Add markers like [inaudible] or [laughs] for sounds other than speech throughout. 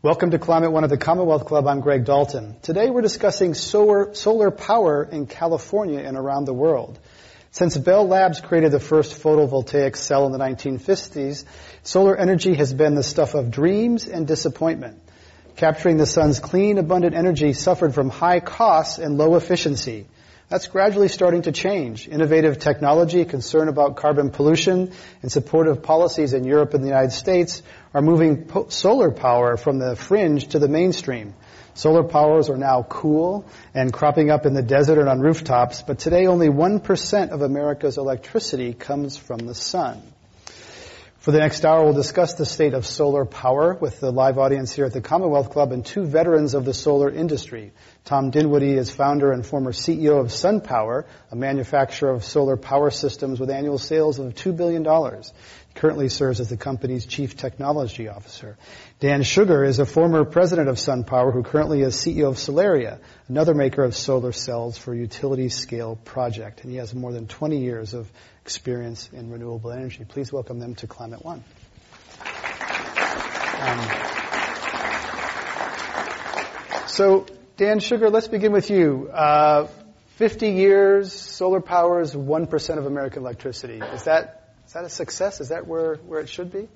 Welcome to Climate One of the Commonwealth Club. I'm Greg Dalton. Today we're discussing solar, solar power in California and around the world. Since Bell Labs created the first photovoltaic cell in the 1950s, solar energy has been the stuff of dreams and disappointment. Capturing the sun's clean, abundant energy suffered from high costs and low efficiency. That's gradually starting to change. Innovative technology, concern about carbon pollution, and supportive policies in Europe and the United States are moving po- solar power from the fringe to the mainstream. Solar powers are now cool and cropping up in the desert and on rooftops, but today only 1% of America's electricity comes from the sun. For the next hour, we'll discuss the state of solar power with the live audience here at the Commonwealth Club and two veterans of the solar industry. Tom Dinwoodie is founder and former CEO of SunPower, a manufacturer of solar power systems with annual sales of $2 billion. He currently serves as the company's chief technology officer. Dan Shugar is a former president of SunPower who currently is CEO of Solaria, another maker of solar cells for utility scale project. And he has more than 20 years of experience in renewable energy. Please welcome them to Climate One. Um, so, Dan Shugar, let's begin with you. Uh, 50 years, solar power is 1% of American electricity. Is that, is that a success? Is that where, where it should be?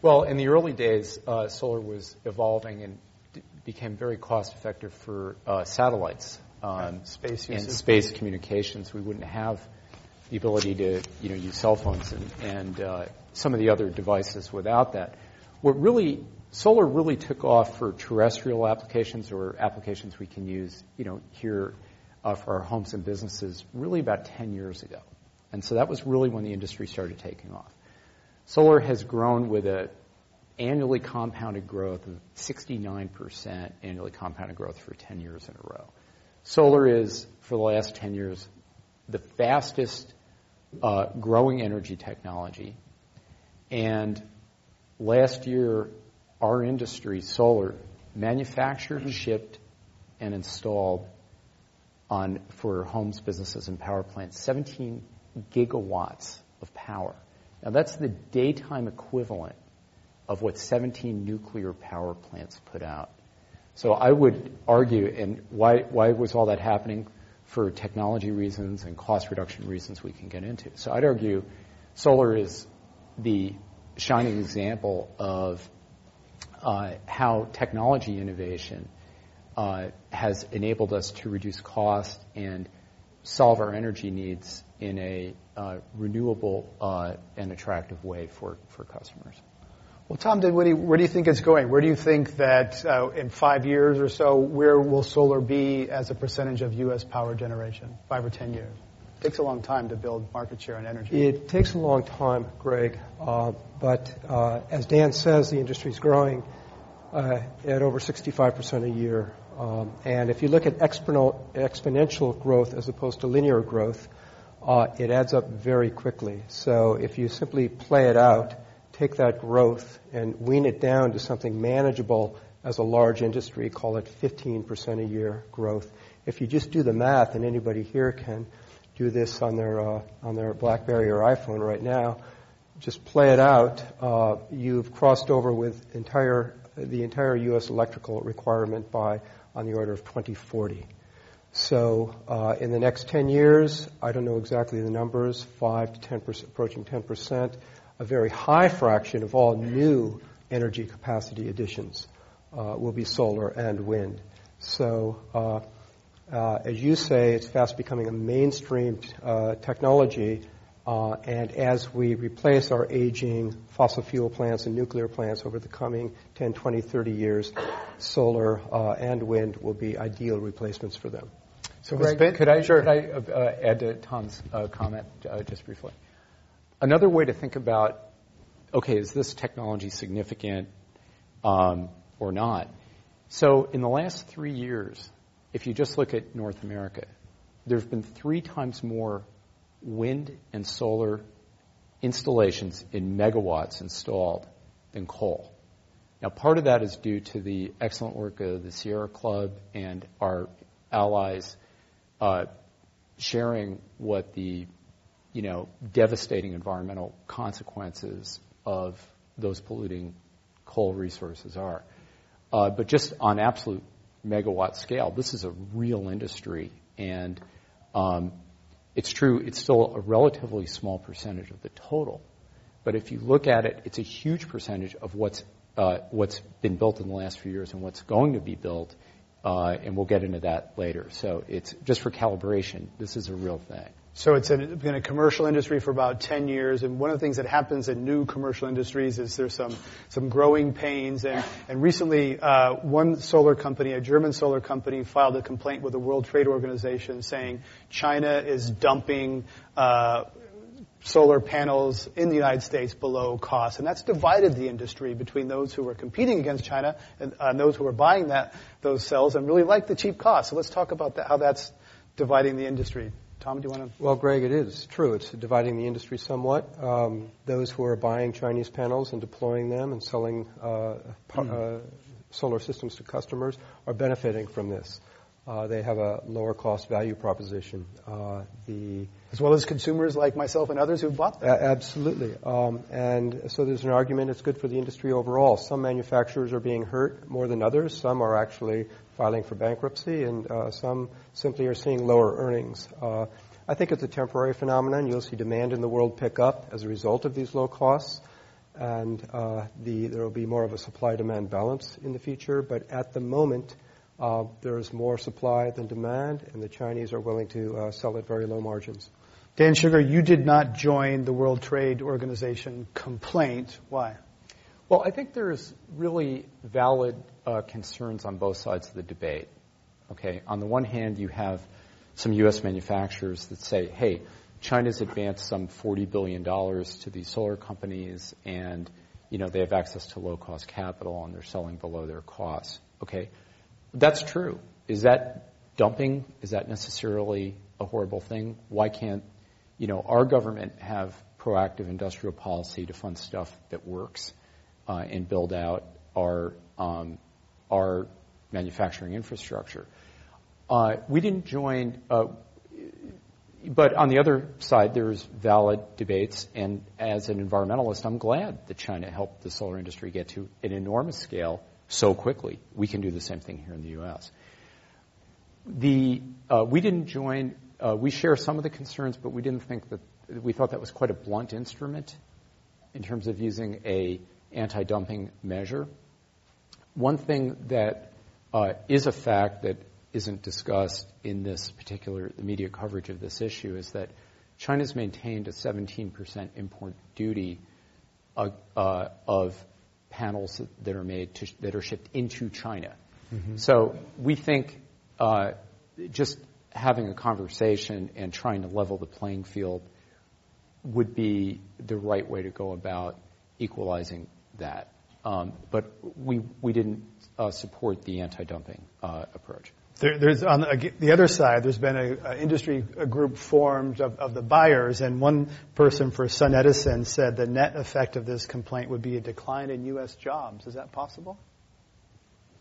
Well, in the early days, uh, solar was evolving and d- became very cost effective for uh, satellites um, space and space communications. We wouldn't have the ability to you know use cell phones and, and uh, some of the other devices without that. What really solar really took off for terrestrial applications or applications we can use you know here uh, for our homes and businesses really about 10 years ago, and so that was really when the industry started taking off. Solar has grown with a annually compounded growth of 69% annually compounded growth for 10 years in a row. Solar is, for the last 10 years, the fastest uh, growing energy technology. And last year, our industry, solar, manufactured, shipped, and installed on for homes, businesses, and power plants 17 gigawatts of power. Now that's the daytime equivalent of what 17 nuclear power plants put out. So I would argue, and why, why was all that happening? For technology reasons and cost reduction reasons we can get into. So I'd argue solar is the shining example of uh, how technology innovation uh, has enabled us to reduce cost and solve our energy needs in a uh, renewable uh, and attractive way for, for customers. Well, Tom where do you think it's going? Where do you think that uh, in five years or so, where will solar be as a percentage of U.S. power generation? Five or ten years. It takes a long time to build market share in energy. It takes a long time, Greg. Uh, but uh, as Dan says, the industry is growing at over 65% a year. Um, and if you look at exponential growth as opposed to linear growth, it adds up very quickly. So if you simply play it out, take that growth and wean it down to something manageable as a large industry, call it 15% a year growth. If you just do the math, and anybody here can do this on their uh, on their BlackBerry or iPhone right now, just play it out. Uh, you've crossed over with entire the entire U.S. electrical requirement by on the order of 2040. So uh, in the next 10 years, I don't know exactly the numbers, five to 10 percent, approaching 10 percent a very high fraction of all new energy capacity additions uh, will be solar and wind. So, uh, uh, as you say, it's fast becoming a mainstream uh, technology. Uh, and as we replace our aging fossil fuel plants and nuclear plants over the coming 10, 20, 30 years, solar uh, and wind will be ideal replacements for them. So, Greg, could I, sure. could I add to Tom's comment just briefly? Another way to think about, okay, is this technology significant? Um, or not. So in the last three years, if you just look at North America, there's been three times more wind and solar installations in megawatts installed than coal. Now, part of that is due to the excellent work of the Sierra Club and our allies uh, sharing what the you know devastating environmental consequences of those polluting coal resources are. Uh, but just on absolute megawatt scale, this is a real industry, and um, it's true. It's still a relatively small percentage of the total, but if you look at it, it's a huge percentage of what's uh, what's been built in the last few years and what's going to be built, uh, and we'll get into that later. So it's just for calibration. This is a real thing. So it's been a commercial industry for about 10 years, and one of the things that happens in new commercial industries is there's some some growing pains. And and recently, uh, one solar company, a German solar company, filed a complaint with the World Trade Organization saying China is dumping. Uh, solar panels in the United States below cost. And that's divided the industry between those who are competing against China and, uh, and those who are buying that, those cells and really like the cheap cost. So let's talk about that, how that's dividing the industry. Tom, do you want to? Well, Greg, it is true. It's dividing the industry somewhat. Um, those who are buying Chinese panels and deploying them and selling uh, mm. uh, solar systems to customers are benefiting from this. Uh, they have a lower cost value proposition. Uh, the as well as consumers like myself and others who've bought them. absolutely. Um, and so there's an argument it's good for the industry overall. Some manufacturers are being hurt more than others. Some are actually filing for bankruptcy, and uh, some simply are seeing lower earnings. Uh, I think it's a temporary phenomenon. You'll see demand in the world pick up as a result of these low costs, and uh, the, there will be more of a supply-demand balance in the future. But at the moment, uh, there is more supply than demand, and the Chinese are willing to uh, sell at very low margins. Dan Shugar, you did not join the World Trade Organization complaint. Why? Well, I think there's really valid uh, concerns on both sides of the debate. Okay, on the one hand, you have some U.S. manufacturers that say, "Hey, China's advanced some $40 billion to these solar companies, and you know they have access to low-cost capital, and they're selling below their costs." Okay, that's true. Is that dumping? Is that necessarily a horrible thing? Why can't, you know, our government have proactive industrial policy to fund stuff that works and build out our um, manufacturing infrastructure? Uh, we didn't join, uh, but on the other side, there's valid debates, and as an environmentalist, I'm glad that China helped the solar industry get to an enormous scale so quickly. We can do the same thing here in the U.S. Uh, we didn't join, uh, we share some of the concerns, but we didn't think that, we thought that was quite a blunt instrument in terms of using a anti-dumping measure. One thing that uh, is a fact that isn't discussed in this particular the media coverage of this issue is that China's maintained a 17% import duty uh, uh, of panels that are made to, that are shipped into China. Mm-hmm. So we think uh, just having a conversation and trying to level the playing field would be the right way to go about equalizing that. Um, but we we didn't uh, support the anti-dumping uh, approach. On the, the, other side, there's been an industry group formed of, of, the buyers, and one person for SunEdison said the net effect of this complaint would be a decline in U.S. jobs. Is that possible?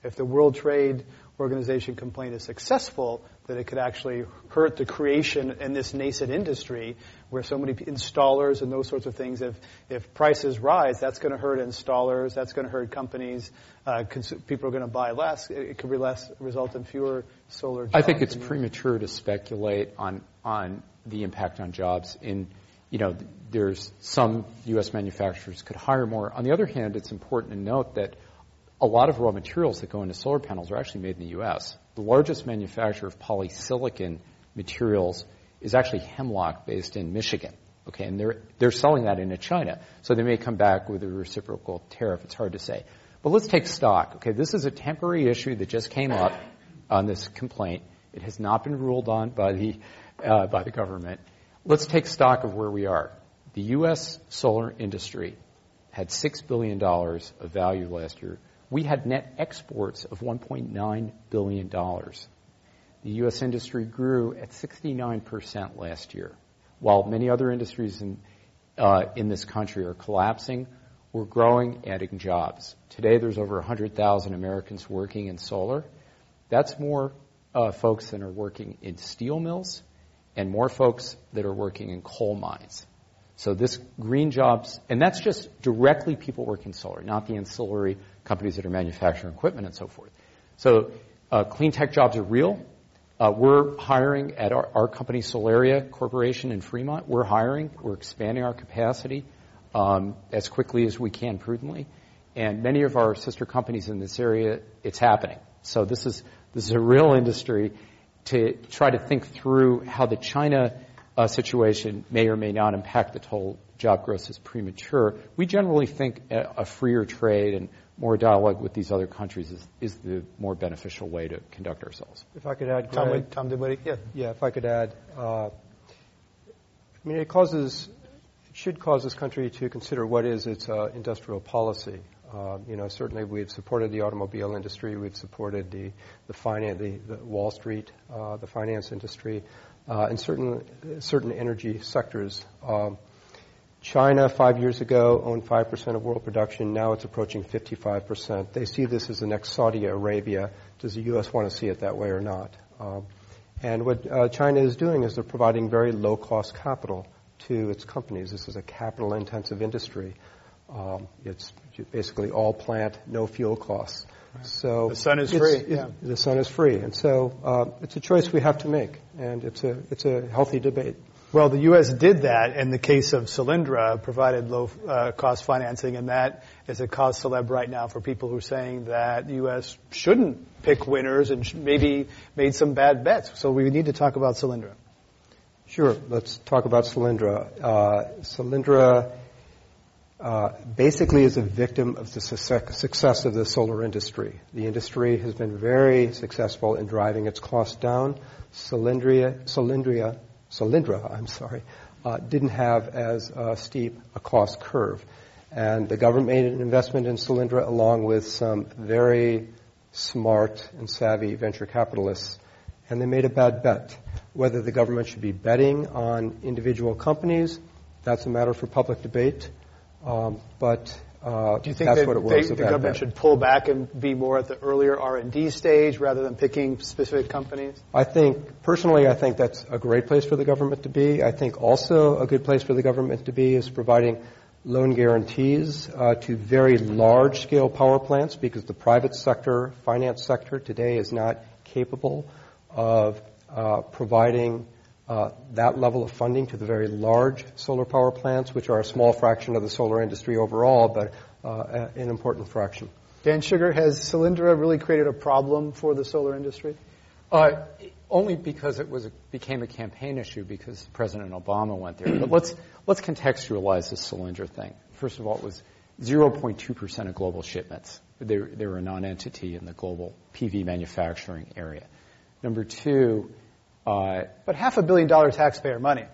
If the World Trade Organization complaint is successful, that it could actually hurt the creation in this nascent industry where so many installers and those sorts of things, if, if prices rise, that's going to hurt installers, that's going to hurt companies, uh, cons- people are going to buy less, it, it could be less, result in fewer solar I think it's premature to speculate on, on the impact on jobs in, you know, there's some U.S. manufacturers could hire more. On the other hand, it's important to note that a lot of raw materials that go into solar panels are actually made in the U.S. The largest manufacturer of polysilicon materials is actually Hemlock based in Michigan. Okay, and they're, they're selling that into China. So they may come back with a reciprocal tariff. It's hard to say. But let's take stock. Okay, this is a temporary issue that just came up on this complaint. It has not been ruled on by the, uh, by the government. Let's take stock of where we are. The U.S. solar industry had $6 billion of value last year we had net exports of $1.9 billion. The U.S. industry grew at 69% last year. While many other industries in, uh, in this country are collapsing, we're growing, adding jobs. Today, there's over 100,000 Americans working in solar. That's more uh, folks than are working in steel mills and more folks that are working in coal mines. So this green jobs, and that's just directly people working solar, not the ancillary companies that are manufacturing equipment and so forth. So uh, clean tech jobs are real. Uh, we're hiring at our, company, Solaria Corporation in Fremont. We're hiring. We're expanding our capacity um, as quickly as we can prudently. And many of our sister companies in this area, it's happening. So this is this is a real industry to try to think through how the China uh, situation may or may not impact the total job growth is premature. We generally think a freer trade and more dialogue with these other countries is, is the more beneficial way to conduct ourselves. If I could add, Greg, Tom, Tom yeah, yeah. If I could add, uh, I mean, it causes, it should cause this country to consider what is its uh, industrial policy. Uh, you know, certainly we've supported the automobile industry, we've supported the the finance, the, the Wall Street, uh, the finance industry, uh, and certain certain energy sectors. Um, China, five years ago, owned 5% of world production. Now it's approaching 55%. They see this as the next Saudi Arabia. Does the U.S. want to see it that way or not? Um, and what uh, China is doing is they're providing very low cost capital to its companies. This is a capital intensive industry. Um, it's basically all plant, no fuel costs. Right. So the sun is free. Yeah. The sun is free, and so uh, it's a choice we have to make, and it's a it's a healthy debate. Well, the U.S. did that in the case of Solyndra, provided low uh, cost financing, and that is a cause celeb right now for people who are saying that the U.S. shouldn't pick winners and maybe made some bad bets. So we need to talk about Solyndra. Sure, let's talk about Solyndra. Uh, Solyndra uh, basically is a victim of the success of the solar industry. The industry has been very successful in driving its costs down. Solyndria, Solyndria Solyndra, I'm sorry, uh, didn't have as uh, steep a cost curve. And the government made an investment in Solyndra along with some very smart and savvy venture capitalists. And they made a bad bet. Whether the government should be betting on individual companies, that's a matter for public debate. Um, but uh, Do you think that they, the government bet. should pull back and be more at the earlier R&D stage rather than picking specific companies? I think, personally, I think that's a great place for the government to be. I think also a good place for the government to be is providing loan guarantees uh, to very large-scale power plants because the private sector, finance sector today is not capable of uh, providing that level of funding to the very large solar power plants, which are a small fraction of the solar industry overall, but uh, an important fraction. Dan Shugar, has Solyndra really created a problem for the solar industry? Uh, only because it was a, became a campaign issue because President Obama went there. But let's let's contextualize this Solyndra thing. First of all, it was 0.2 percent of global shipments. They, they were a non-entity in the global PV manufacturing area. Number two, uh, but half a billion dollar taxpayer money.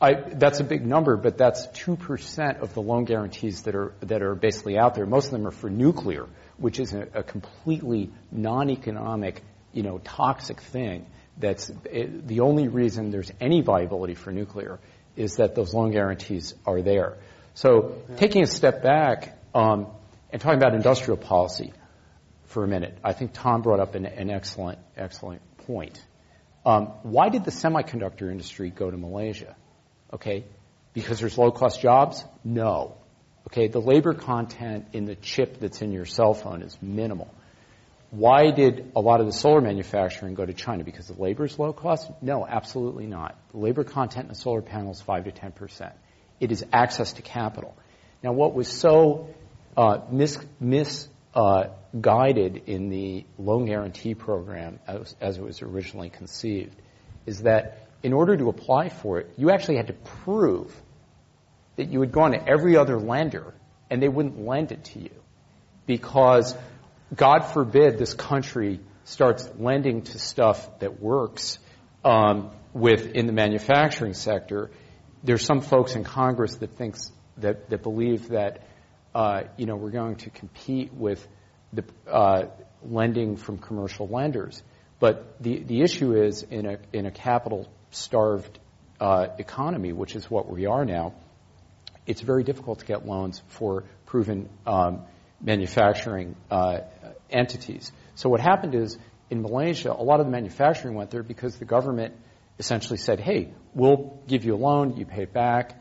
I, that's a big number, but that's 2% of the loan guarantees that are, that are basically out there. Most of them are for nuclear, which is a, a completely non-economic, you know, toxic thing. That's it, the only reason there's any viability for nuclear is that those loan guarantees are there. So yeah. taking a step back um, and talking about industrial policy for a minute, I think Tom brought up an, an excellent, excellent point. Um, why did the semiconductor industry go to Malaysia? Okay, because there's low cost jobs? No. Okay, the labor content in the chip that's in your cell phone is minimal. Why did a lot of the solar manufacturing go to China? Because the labor is low cost? No, absolutely not. The labor content in a solar panel is 5 to 10 percent. It is access to capital. Now, what was so uh, mis, mis uh, guided in the loan guarantee program as, as it was originally conceived is that in order to apply for it, you actually had to prove that you had gone to every other lender and they wouldn't lend it to you. Because, God forbid, this country starts lending to stuff that works um, with in the manufacturing sector. There's some folks in Congress that thinks that, that believe that you know, we're going to compete with the uh, lending from commercial lenders. But the, the issue is in a, in a capital starved uh, economy, which is what we are now, it's very difficult to get loans for proven um, manufacturing uh, entities. So what happened is in Malaysia, a lot of the manufacturing went there because the government essentially said, "Hey, we'll give you a loan, you pay it back."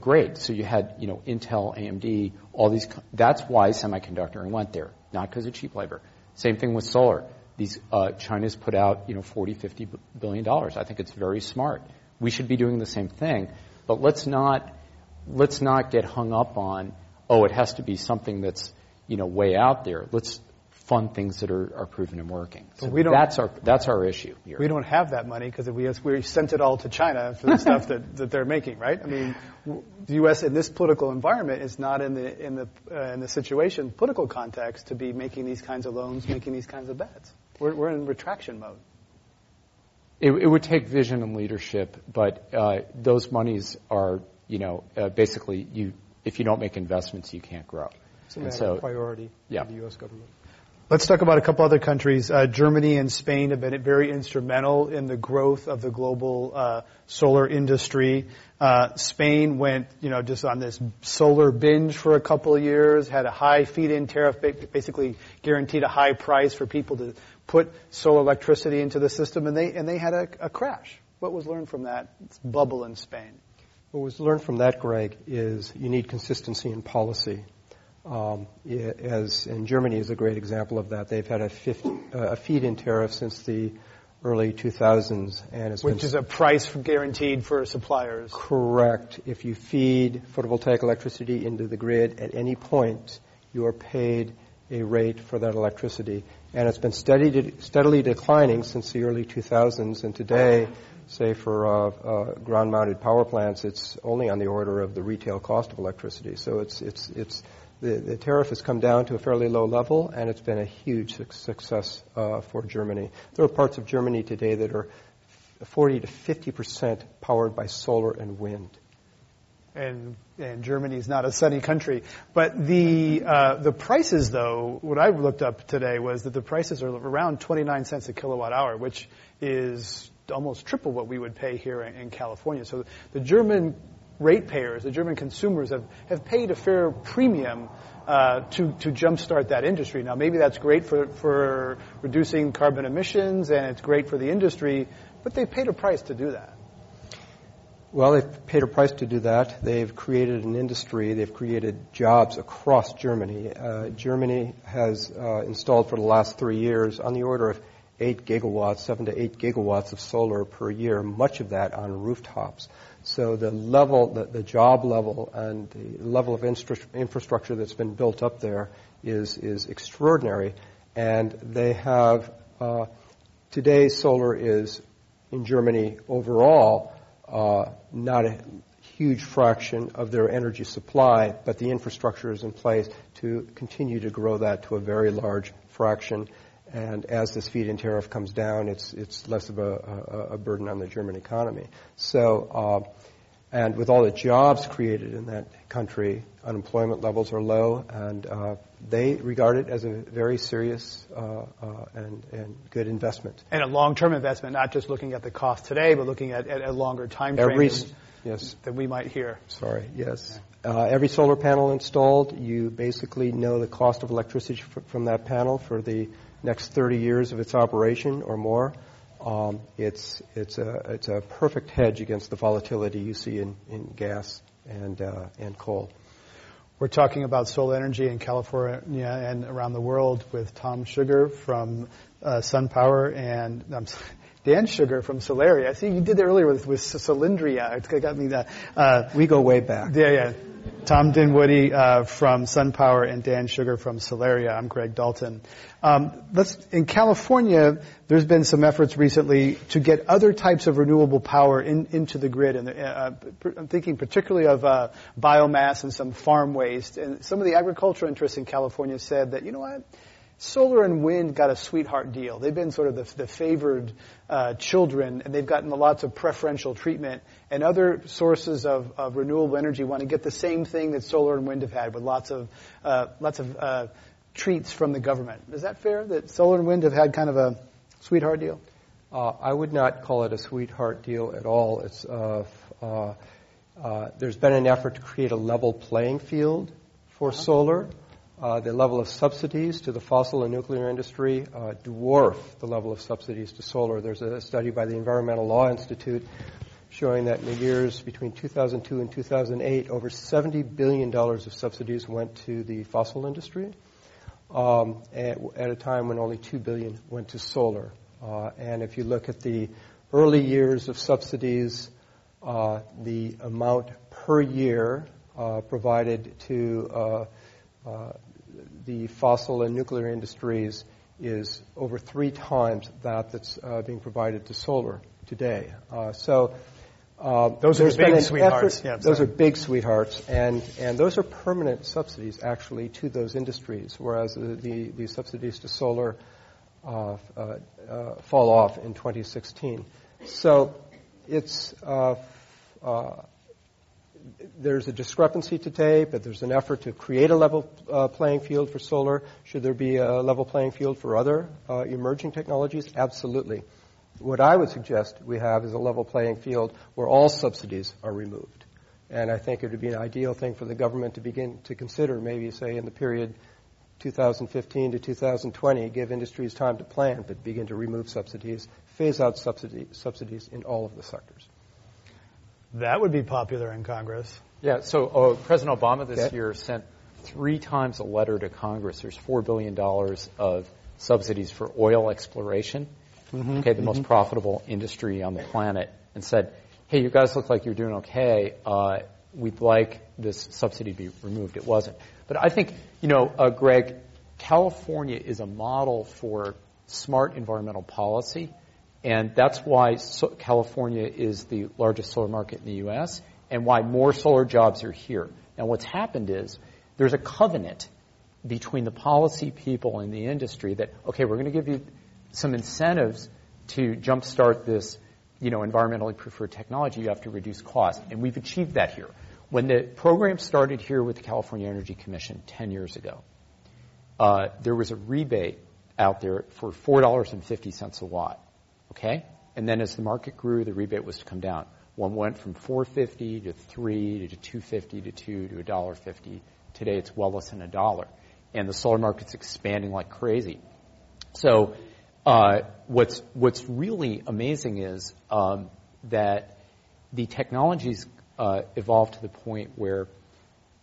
Great. So you had, you know, Intel, AMD, all these. Co- That's why semiconductor went there, not because of cheap labor. Same thing with solar. These uh, China's put out, you know, 40, 50 billion dollars. I think it's very smart. We should be doing the same thing, but let's not let's not get hung up on, oh, it has to be something that's, you know, way out there. Let's fund things that are, are proven and working. So we don't, that's our that's our issue here. We don't have that money because we we sent it all to China for the stuff that, that they're making, right? I mean, the U.S. in this political environment is not in the in the uh, in the situation political context to be making these kinds of loans, making these kinds of bets. We're we're in retraction mode. It, it would take vision and leadership, but uh, those monies are you know, uh, basically you, if you don't make investments, you can't grow. It's a matter so, of priority yeah. for the U.S. government. Let's talk about a couple other countries. Uh, Germany and Spain have been very instrumental in the growth of the global uh, solar industry. Uh, Spain went, you know, just on this solar binge for a couple of years, had a high feed-in tariff, basically guaranteed a high price for people to put solar electricity into the system, and they and they had a, a crash. What was learned from that bubble in Spain? What was learned from that, Greg, is you need consistency in policy. Um, as in Germany is a great example of that. They've had a, uh, a feed-in tariff since the early 2000s, and it's which is a price guaranteed for suppliers. Correct. If you feed photovoltaic electricity into the grid at any point, you are paid a rate for that electricity, and it's been steady, steadily declining since the early 2000s, and today say for uh, uh, ground-mounted power plants, it's only on the order of the retail cost of electricity. So it's it's it's the, the tariff has come down to a fairly low level, and it's been a huge su- success uh, for Germany. There are parts of Germany today that are 40 to 50 percent powered by solar and wind. And, and Germany is not a sunny country. But the, uh, the prices, though, what I looked up today was that the prices are around 29 cents a kilowatt hour, which is almost triple what we would pay here in, in California. So the German ratepayers, the German consumers have, have paid a fair premium uh, to, to jumpstart that industry. Now, maybe that's great for, for reducing carbon emissions and it's great for the industry, but they've paid a price to do that. Well, they've paid a price to do that. They've created an industry. They've created jobs across Germany. Uh, Germany has uh, installed for the last three years on the order of 8 gigawatts, 7 to 8 gigawatts of solar per year, much of that on rooftops. So the level, the, the job level and the level of infrastructure that's been built up there is, is extraordinary. And they have, uh, today solar is in Germany overall uh, not a huge fraction of their energy supply, but the infrastructure is in place to continue to grow that to a very large fraction. And as this feed-in tariff comes down, it's it's less of a, a, a burden on the German economy. So, uh, and with all the jobs created in that country, unemployment levels are low, and uh, they regard it as a very serious uh, uh and, and good investment. And a long-term investment, not just looking at the cost today, but looking at, at a longer time frame Every, than, yes. than we might hear. Sorry, yes. Uh, every solar panel installed, you basically know the cost of electricity from that panel for the next 30 years of its operation or more. Um, it's, it's, a, it's a perfect hedge against the volatility you see in, in gas and, uh, and coal. We're talking about solar energy in California and around the world with Tom Shugar from uh, SunPower and um, [laughs] Dan Shugar from Solaria. I see you did that earlier with, with Solyndra. It got me that. Uh, we go way back. Yeah, yeah. Tom Dinwoodie uh, from SunPower and Dan Shugar from Solaria. I'm Greg Dalton. Um, in California, there's been some efforts recently to get other types of renewable power in, into the grid, and uh, I'm thinking particularly of uh, biomass and some farm waste. And some of the agricultural interests in California said that you know what, solar and wind got a sweetheart deal. They've been sort of the, the favored uh, children, and they've gotten lots of preferential treatment. And other sources of, of, renewable energy want to get the same thing that solar and wind have had, with lots of uh, lots of uh, treats from the government. Is that fair? That solar and wind have had kind of a sweetheart deal? Uh, I would not call it a sweetheart deal at all. It's uh, uh, there's been an effort to create a level playing field for uh-huh. solar. Uh, the level of subsidies to the fossil and nuclear industry uh, dwarf the level of subsidies to solar. There's a study by the Environmental Law Institute showing that in the years between 2002 and 2008, over $70 billion of subsidies went to the fossil industry um, at, at, a time when only 2 billion went to solar. Uh, and if you look at the early years of subsidies, uh, the amount per year uh, provided to uh, uh, the fossil and nuclear industries is over three times that that's uh, being provided to solar today. Uh, so uh, those are big sweethearts. Yeah, those are big sweethearts, and, and those are permanent subsidies actually to those industries, whereas the, the, the subsidies to solar uh, uh, fall off in 2016. So it's there's a discrepancy today, but there's an effort to create a level uh, playing field for solar. Should there be a level playing field for other uh, emerging technologies? Absolutely. What I would suggest we have is a level playing field where all subsidies are removed. And I think it would be an ideal thing for the government to begin to consider, maybe, say, in the period 2015 to 2020, give industries time to plan, but begin to remove subsidies, phase out subsidy, subsidies in all of the sectors. That would be popular in Congress. Yeah, so uh, President Obama this year sent three times a letter to Congress. There's $4 billion of subsidies for oil exploration, mm-hmm, okay, the mm-hmm. most profitable industry on the planet, and said, hey, you guys look like you're doing okay. Uh, we'd like this subsidy to be removed. It wasn't. But I think, you know, uh, Greg, California is a model for smart environmental policy and that's why so California is the largest solar market in the U.S. and why more solar jobs are here. Now, what's happened is there's a covenant between the policy people and the industry that, okay, we're going to give you some incentives to jumpstart this, you know, environmentally preferred technology. You have to reduce cost. And we've achieved that here. When the program started here with the California Energy Commission 10 years ago, uh, there was a rebate out there for $4.50 a watt. Okay? And then as the market grew, the rebate was to come down. One went from 450 to 3 to 250 to 2 to $1.50. Today it's well less than a dollar. And the solar market's expanding like crazy. So uh, what's what's really amazing is um, that the technologies uh, evolved to the point where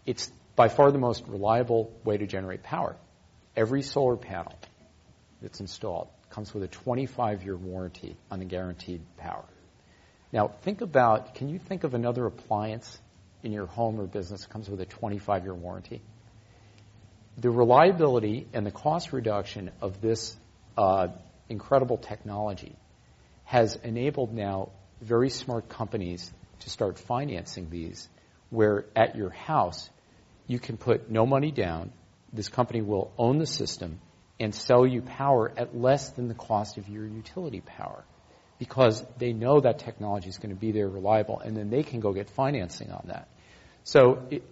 it's by far the most reliable way to generate power. Every solar panel that's installed comes with a 25 year warranty on the guaranteed power. Now, think about can you think of another appliance in your home or business that comes with a 25 year warranty? The reliability and the cost reduction of this uh, incredible technology has enabled now very smart companies to start financing these, where at your house you can put no money down. This company will own the system and sell you power at less than the cost of your utility power because they know that technology is going to be there reliable and then they can go get financing on that. So it,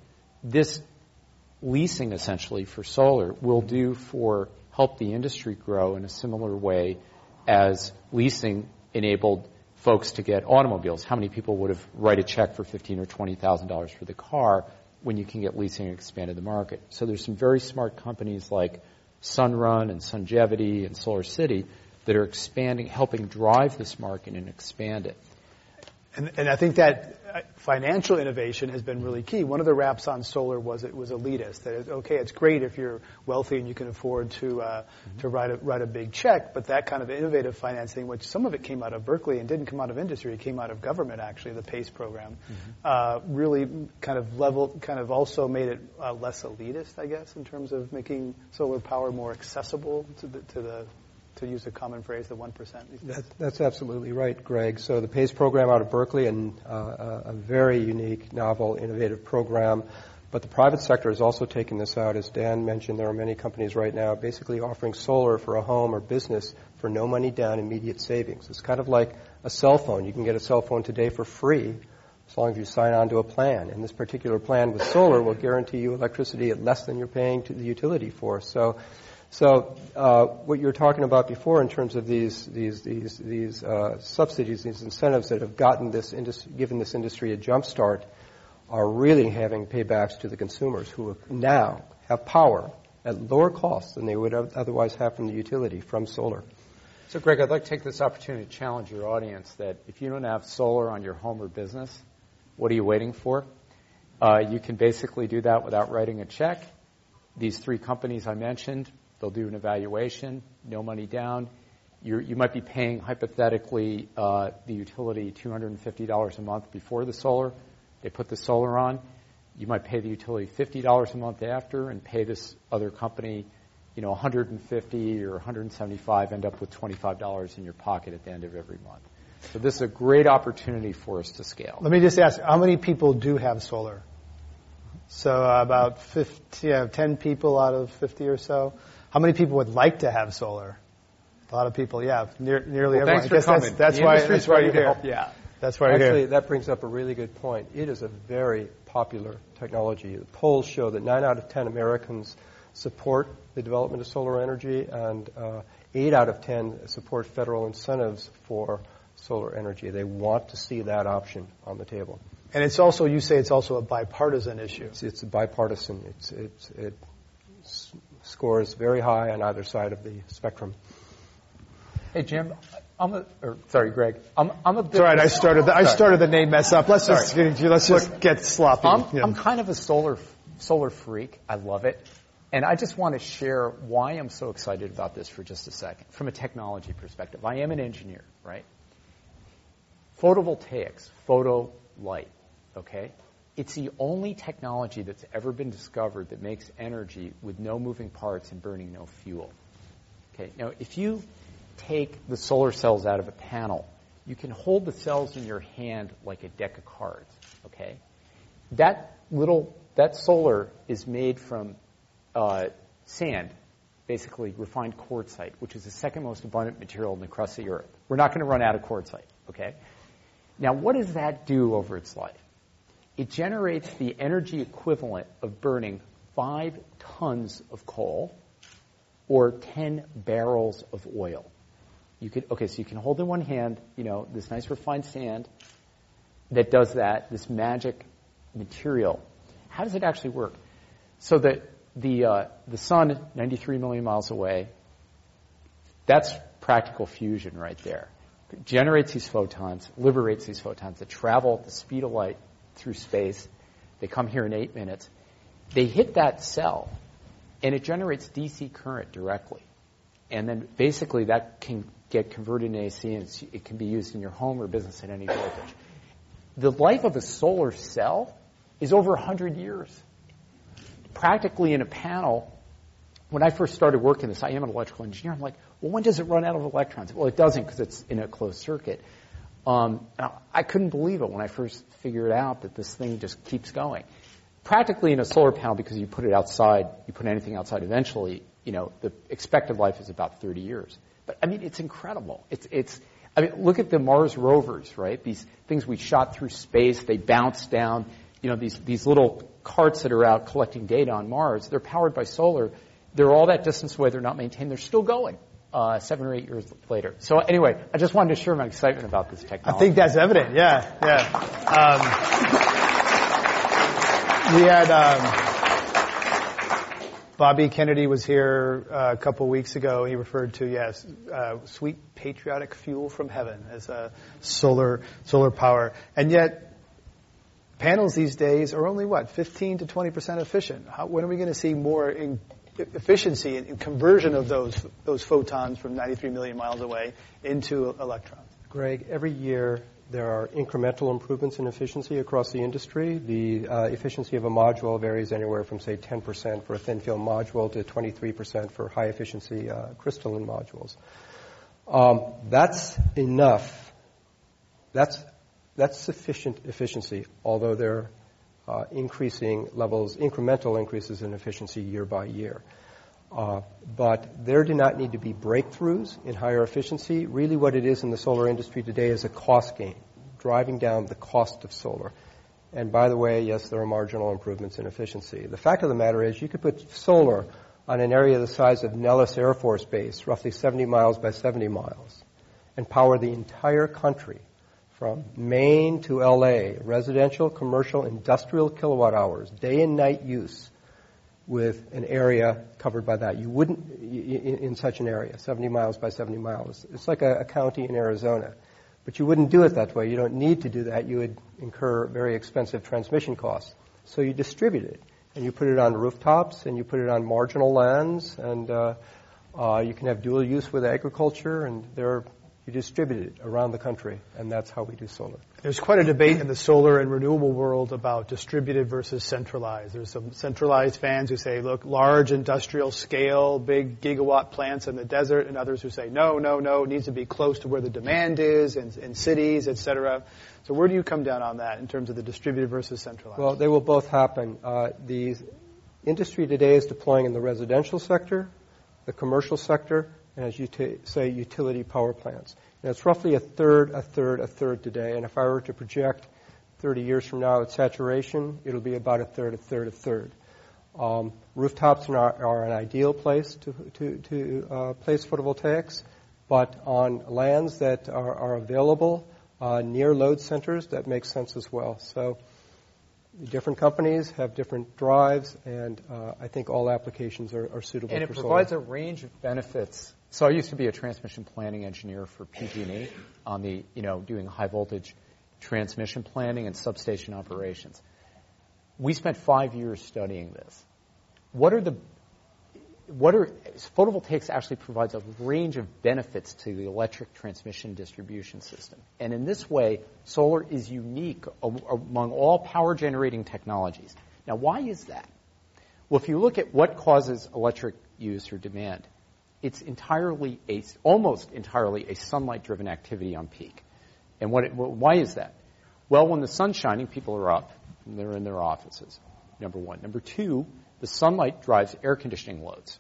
this leasing essentially for solar will do for help the industry grow in a similar way as leasing enabled folks to get automobiles. How many people would have write a check for fifteen or twenty thousand dollars for the car when you can get leasing and expanded the market? So there's some very smart companies like Sunrun and Sungevity and Solar City that are expanding, helping drive this market and expand it. And, and I think that financial innovation has been really key. One of the raps on solar was it was elitist. That okay, it's great if you're wealthy and you can afford to uh, mm-hmm. to write a write a big check, but that kind of innovative financing, which some of it came out of Berkeley and didn't come out of industry, it came out of government actually, the PACE program, mm-hmm. uh, really kind of level, kind of also made it uh, less elitist, I guess, in terms of making solar power more accessible to the to the to use a common phrase, the 1%? That, that's absolutely right, Greg. So the PACE program out of Berkeley, and uh, a very unique, novel, innovative program But the private sector has also taken this out. As Dan mentioned, there are many companies right now basically offering solar for a home or business for no money down, immediate savings. It's kind of like a cell phone. You can get a cell phone today for free as long as you sign on to a plan. And this particular plan with solar will guarantee you electricity at less than you're paying to the utility for. So, so uh, what you were talking about before in terms of these these these these uh, subsidies, these incentives that have gotten this given this industry a jump start, are really having paybacks to the consumers who now have power at lower costs than they would otherwise have from the utility from solar. So, Greg, I'd like to take this opportunity to challenge your audience that if you don't have solar on your home or business, what are you waiting for? Uh, you can basically do that without writing a check. These three companies I mentioned, they'll do an evaluation, no money down. You're, you might be paying hypothetically uh, the utility $250 a month before the solar. They put the solar on. You might pay the utility $50 a month after, and pay this other company, you know, 150 or 175. End up with $25 in your pocket at the end of every month. So this is a great opportunity for us to scale. Let me just ask, how many people do have solar? So uh, about 50, yeah, 10 people out of 50 or so. How many people would like to have solar? A lot of people, yeah, near, nearly well, everyone. Thanks for coming. That's, that's why, that's why you're here. Help you. That's why Actually, you're here. that brings up a really good point. It is a very popular technology. The polls show that 9 out of 10 Americans support the development of solar energy, and uh, 8 out of 10 support federal incentives for solar energy. They want to see that option on the table. And it's also, you say it's also a bipartisan issue. It's, it's bipartisan. It's, it's, it scores very high on either side of the spectrum. Hey, Jim, I'm a, or, sorry, Greg. I'm, I'm a bit. It's all right. I started. The, I started the name mess up. Let's just let's just Look, get sloppy. I'm, yeah. I'm kind of a solar solar freak. I love it, and I just want to share why I'm so excited about this for just a second, from a technology perspective. I am an engineer, right? Photovoltaics, photo light, okay? It's the only technology that's ever been discovered that makes energy with no moving parts and burning no fuel. Okay, now if you take the solar cells out of a panel, you can hold the cells in your hand like a deck of cards, okay? That little, that solar is made from uh, sand, basically refined quartzite, which is the second most abundant material in the crust of earth. We're not going to run out of quartzite, okay? Now, what does that do over its life? It generates the energy equivalent of burning five tons of coal or 10 barrels of oil. You could, okay, so you can hold in one hand, you know, this nice refined sand that does that, this magic material. How does it actually work? So that the, uh, the sun, 93 million miles away, that's practical fusion right there It generates these photons, liberates these photons that travel at the speed of light through space. They come here in eight minutes. They hit that cell, and it generates DC current directly. And then basically that can get converted into AC, and it can be used in your home or business at any voltage. The life of a solar cell is over 100 years. Practically in a panel, when I first started working this, I am an electrical engineer. I'm like, well, when does it run out of electrons? Well, it doesn't because it's in a closed circuit. Um, I couldn't believe it when I first figured out that this thing just keeps going. Practically in a solar panel, because you put it outside, you put anything outside eventually, you know, the expected life is about 30 years. But I mean, it's incredible. It's, it's, I mean, look at the Mars rovers, right? These things we shot through space, they bounce down, you know, these, these little carts that are out collecting data on Mars, they're powered by solar. They're all that distance away, they're not maintained, they're still going uh, seven or eight years later. So anyway, I just wanted to share my excitement about this technology. I think that's evident. Yeah, yeah. Um, we had um, Bobby Kennedy was here uh, a couple weeks ago. He referred to yes, uh, sweet patriotic fuel from heaven as a solar solar power, and yet. Panels these days are only what 15 to 20 percent efficient. How, when are we going to see more in, efficiency and conversion of those those photons from 93 million miles away into electrons. Greg, every year there are incremental improvements in efficiency across the industry. The uh, efficiency of a module varies anywhere from, say, 10% for a thin film module to 23% for high efficiency uh, crystalline modules. Um, that's enough. That's, that's sufficient efficiency, although there increasing levels, incremental increases in efficiency year by year. Uh, but there do not need to be breakthroughs in higher efficiency. Really, what it is in the solar industry today is a cost gain, driving down the cost of solar. And by the way, yes, there are marginal improvements in efficiency. The fact of the matter is, you could put solar on an area the size of Nellis Air Force Base, roughly 70 miles by 70 miles, and power the entire country from Maine to LA, residential, commercial, industrial kilowatt hours, day and night use with an area covered by that. You wouldn't, in, such an area, 70 miles by 70 miles. It's like a, a county in Arizona. But you wouldn't do it that way. You don't need to do that. You would incur very expensive transmission costs. So you distribute it. And you put it on rooftops, and you put it on marginal lands, and uh, uh, you can have dual use with agriculture, and there are you distribute it around the country, and that's how we do solar. There's quite a debate in the solar and renewable world about distributed versus centralized. There's some centralized fans who say, look, large industrial scale, big gigawatt plants in the desert, and others who say, no, no, no, it needs to be close to where the demand is in, in cities, et cetera. So where do you come down on that in terms of the distributed versus centralized? Well, they will both happen. Uh, the industry today is deploying in the residential sector, the commercial sector, and as you t- say, utility power plants. And it's roughly a third, a third, a third today. And if I were to project 30 years from now at saturation, it'll be about a third, a third, a third. Um, rooftops are, are, an ideal place to, to, to uh, place photovoltaics, but on lands that are, are available uh, near load centers, that makes sense as well. So different companies have different drives, and uh, I think all applications are, are suitable and for solar. And it provides solar. a range of benefits. So I used to be a transmission planning engineer for PG&E on the, you know, doing high voltage transmission planning and substation operations. We spent five years studying this. What are the what are photovoltaics actually provides a range of benefits to the electric transmission distribution system. And in this way, solar is unique among all power generating technologies. Now, why is that? Well, if you look at what causes electric use or demand, it's entirely a, almost entirely a sunlight driven activity on peak. And what it, why is that? Well, when the sun's shining, people are up and they're in their offices. Number one. Number two, the sunlight drives air conditioning loads.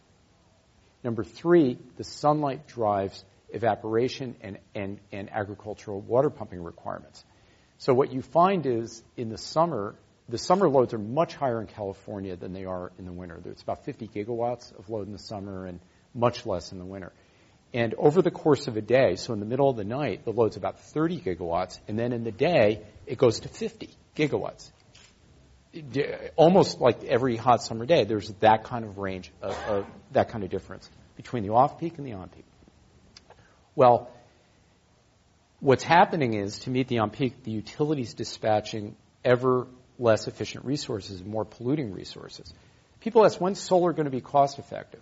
Number three, the sunlight drives evaporation and, and, and agricultural water pumping requirements. So what you find is in the summer, the summer loads are much higher in California than they are in the winter. There's about 50 gigawatts of load in the summer and much less in the winter. And over the course of a day, so in the middle of the night, the load's about 30 gigawatts, and then in the day, it goes to 50 gigawatts almost like every hot summer day, there's that kind of range, of, of that kind of difference between the off-peak and the on-peak. Well, what's happening is to meet the on-peak, the utilities dispatching ever less efficient resources, and more polluting resources. People ask, when's solar going to be cost effective?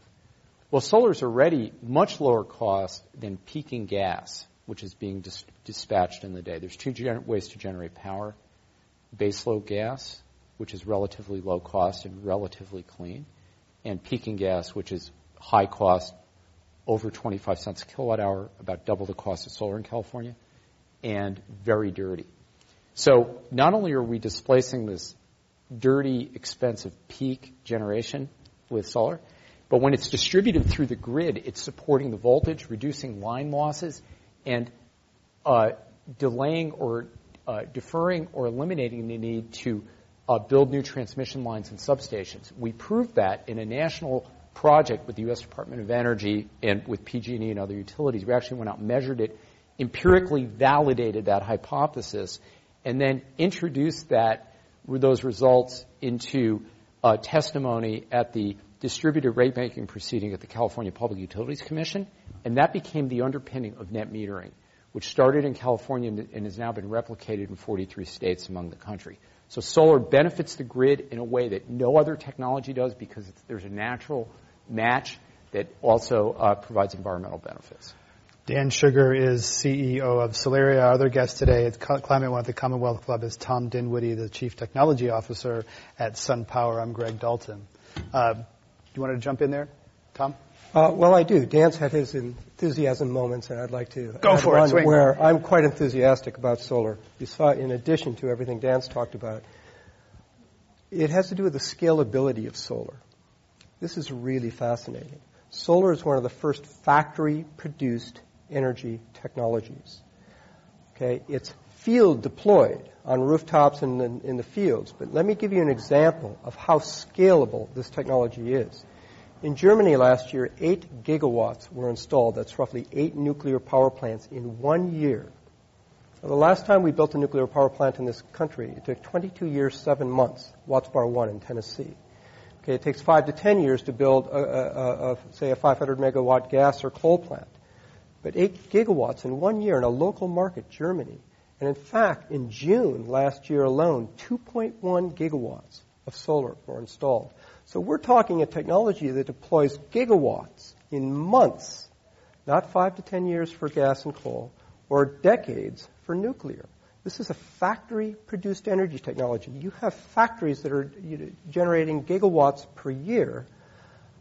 Well, solar is already much lower cost than peaking gas, which is being dis- dispatched in the day. There's two gener- ways to generate power. Baseload gas which is relatively low cost and relatively clean, and peaking gas, which is high cost, over 25 cents a kilowatt hour, about double the cost of solar in California, and very dirty. So not only are we displacing this dirty, expensive peak generation with solar, but when it's distributed through the grid, it's supporting the voltage, reducing line losses, and uh, delaying or uh, deferring or eliminating the need to uh, build new transmission lines and substations. We proved that in a national project with the U.S. Department of Energy and with PG&E and other utilities. We actually went out and measured it, empirically validated that hypothesis, and then introduced that those results into uh, testimony at the distributed rate making proceeding at the California Public Utilities Commission, and that became the underpinning of net metering, which started in California and has now been replicated in 43 states among the country. So solar benefits the grid in a way that no other technology does because there's a natural match that also uh, provides environmental benefits. Dan Shugar is CEO of Solaria. Our other guest today at Climate One at the Commonwealth Club is Tom Dinwoodie, the Chief Technology Officer at SunPower. I'm Greg Dalton. Uh, you want to jump in there, Tom? Uh, well, I do. Dan's had his enthusiasm moments, and I'd like to go for it. Swing. Where I'm quite enthusiastic about solar. You saw, in addition to everything Dan's talked about, It has to do with the scalability of solar. This is really fascinating. Solar is one of the first factory produced energy technologies. Okay, it's field deployed on rooftops and in, in, the fields. But let me give you an example of how scalable this technology is. In Germany last year, 8 gigawatts were installed. That's roughly 8 nuclear power plants in one year. Now, the last time we built a nuclear power plant in this country, it took 22 years, 7 months, Watts Bar 1 in Tennessee. Okay, it takes 5 to 10 years to build, a, a, a, say, a 500 megawatt gas or coal plant. But 8 gigawatts in one year in a local market, Germany. And in fact, in June last year alone, 2.1 gigawatts of solar were installed. So we're talking a technology that deploys gigawatts in months, not five to ten years for gas and coal, or decades for nuclear. This is a factory produced energy technology. You have factories that are generating gigawatts per year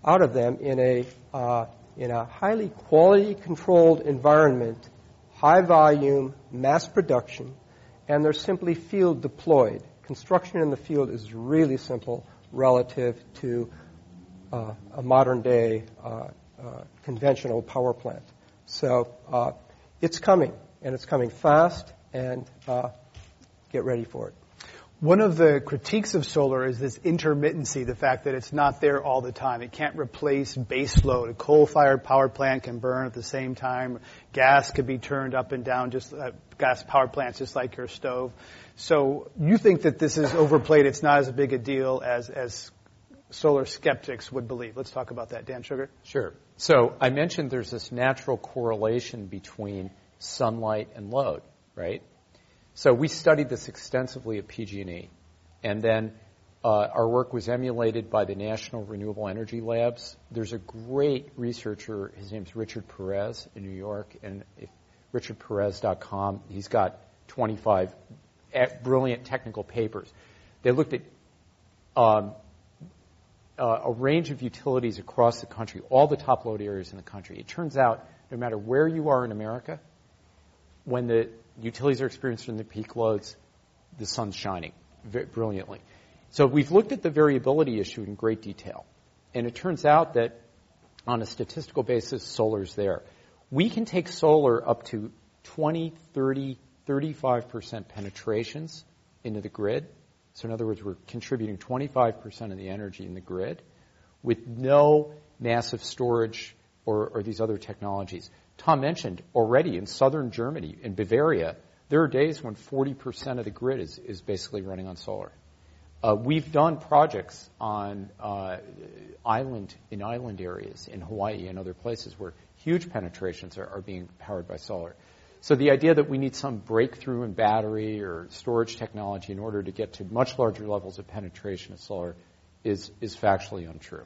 out of them in a, uh, in a highly quality controlled environment, high volume, mass production, and they're simply field deployed. Construction in the field is really simple relative to uh, a modern day uh, uh, conventional power plant. So uh, it's coming, and it's coming fast, and uh, get ready for it. One of the critiques of solar is this intermittency, the fact that it's not there all the time. It can't replace baseload. A coal-fired power plant can burn at the same time. Gas could be turned up and down, just uh, gas power plants, just like your stove. So you think that this is overplayed? It's not as big a deal as as solar skeptics would believe. Let's talk about that, Dan Shugar? Sure. So I mentioned there's this natural correlation between sunlight and load, right? So we studied this extensively at PG&E, and then uh, our work was emulated by the National Renewable Energy Labs. There's a great researcher. His name's Richard Perez in New York, and if richardperez.com, he's got 25 brilliant technical papers. They looked at um, uh, a range of utilities across the country, all the top load areas in the country. It turns out, no matter where you are in America, when the utilities are experiencing the peak loads, the sun's shining brilliantly. So we've looked at the variability issue in great detail. And it turns out that on a statistical basis, solar's there. We can take solar up to 20, 30, 35% penetrations into the grid. So in other words, we're contributing 25% of the energy in the grid with no massive storage or, or these other technologies. Tom mentioned already in southern Germany, in Bavaria, there are days when 40% of the grid is, is basically running on solar. Uh, we've done projects on uh, island in island areas in Hawaii and other places where huge penetrations are, are, being powered by solar. So the idea that we need some breakthrough in battery or storage technology in order to get to much larger levels of penetration of solar is is factually untrue.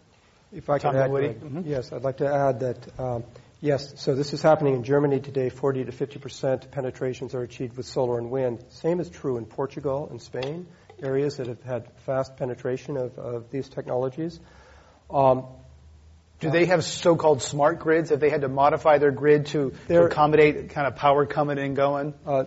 If I could add, mm-hmm. yes, I'd like to add that um, Yes, so this is happening in Germany today. 40 to 50 percent penetrations are achieved with solar and wind. Same is true in Portugal and Spain, areas that have had fast penetration of, of these technologies. Um, do they have so-called smart grids? Have they had to modify their grid to, to accommodate kind of power coming and going? Uh,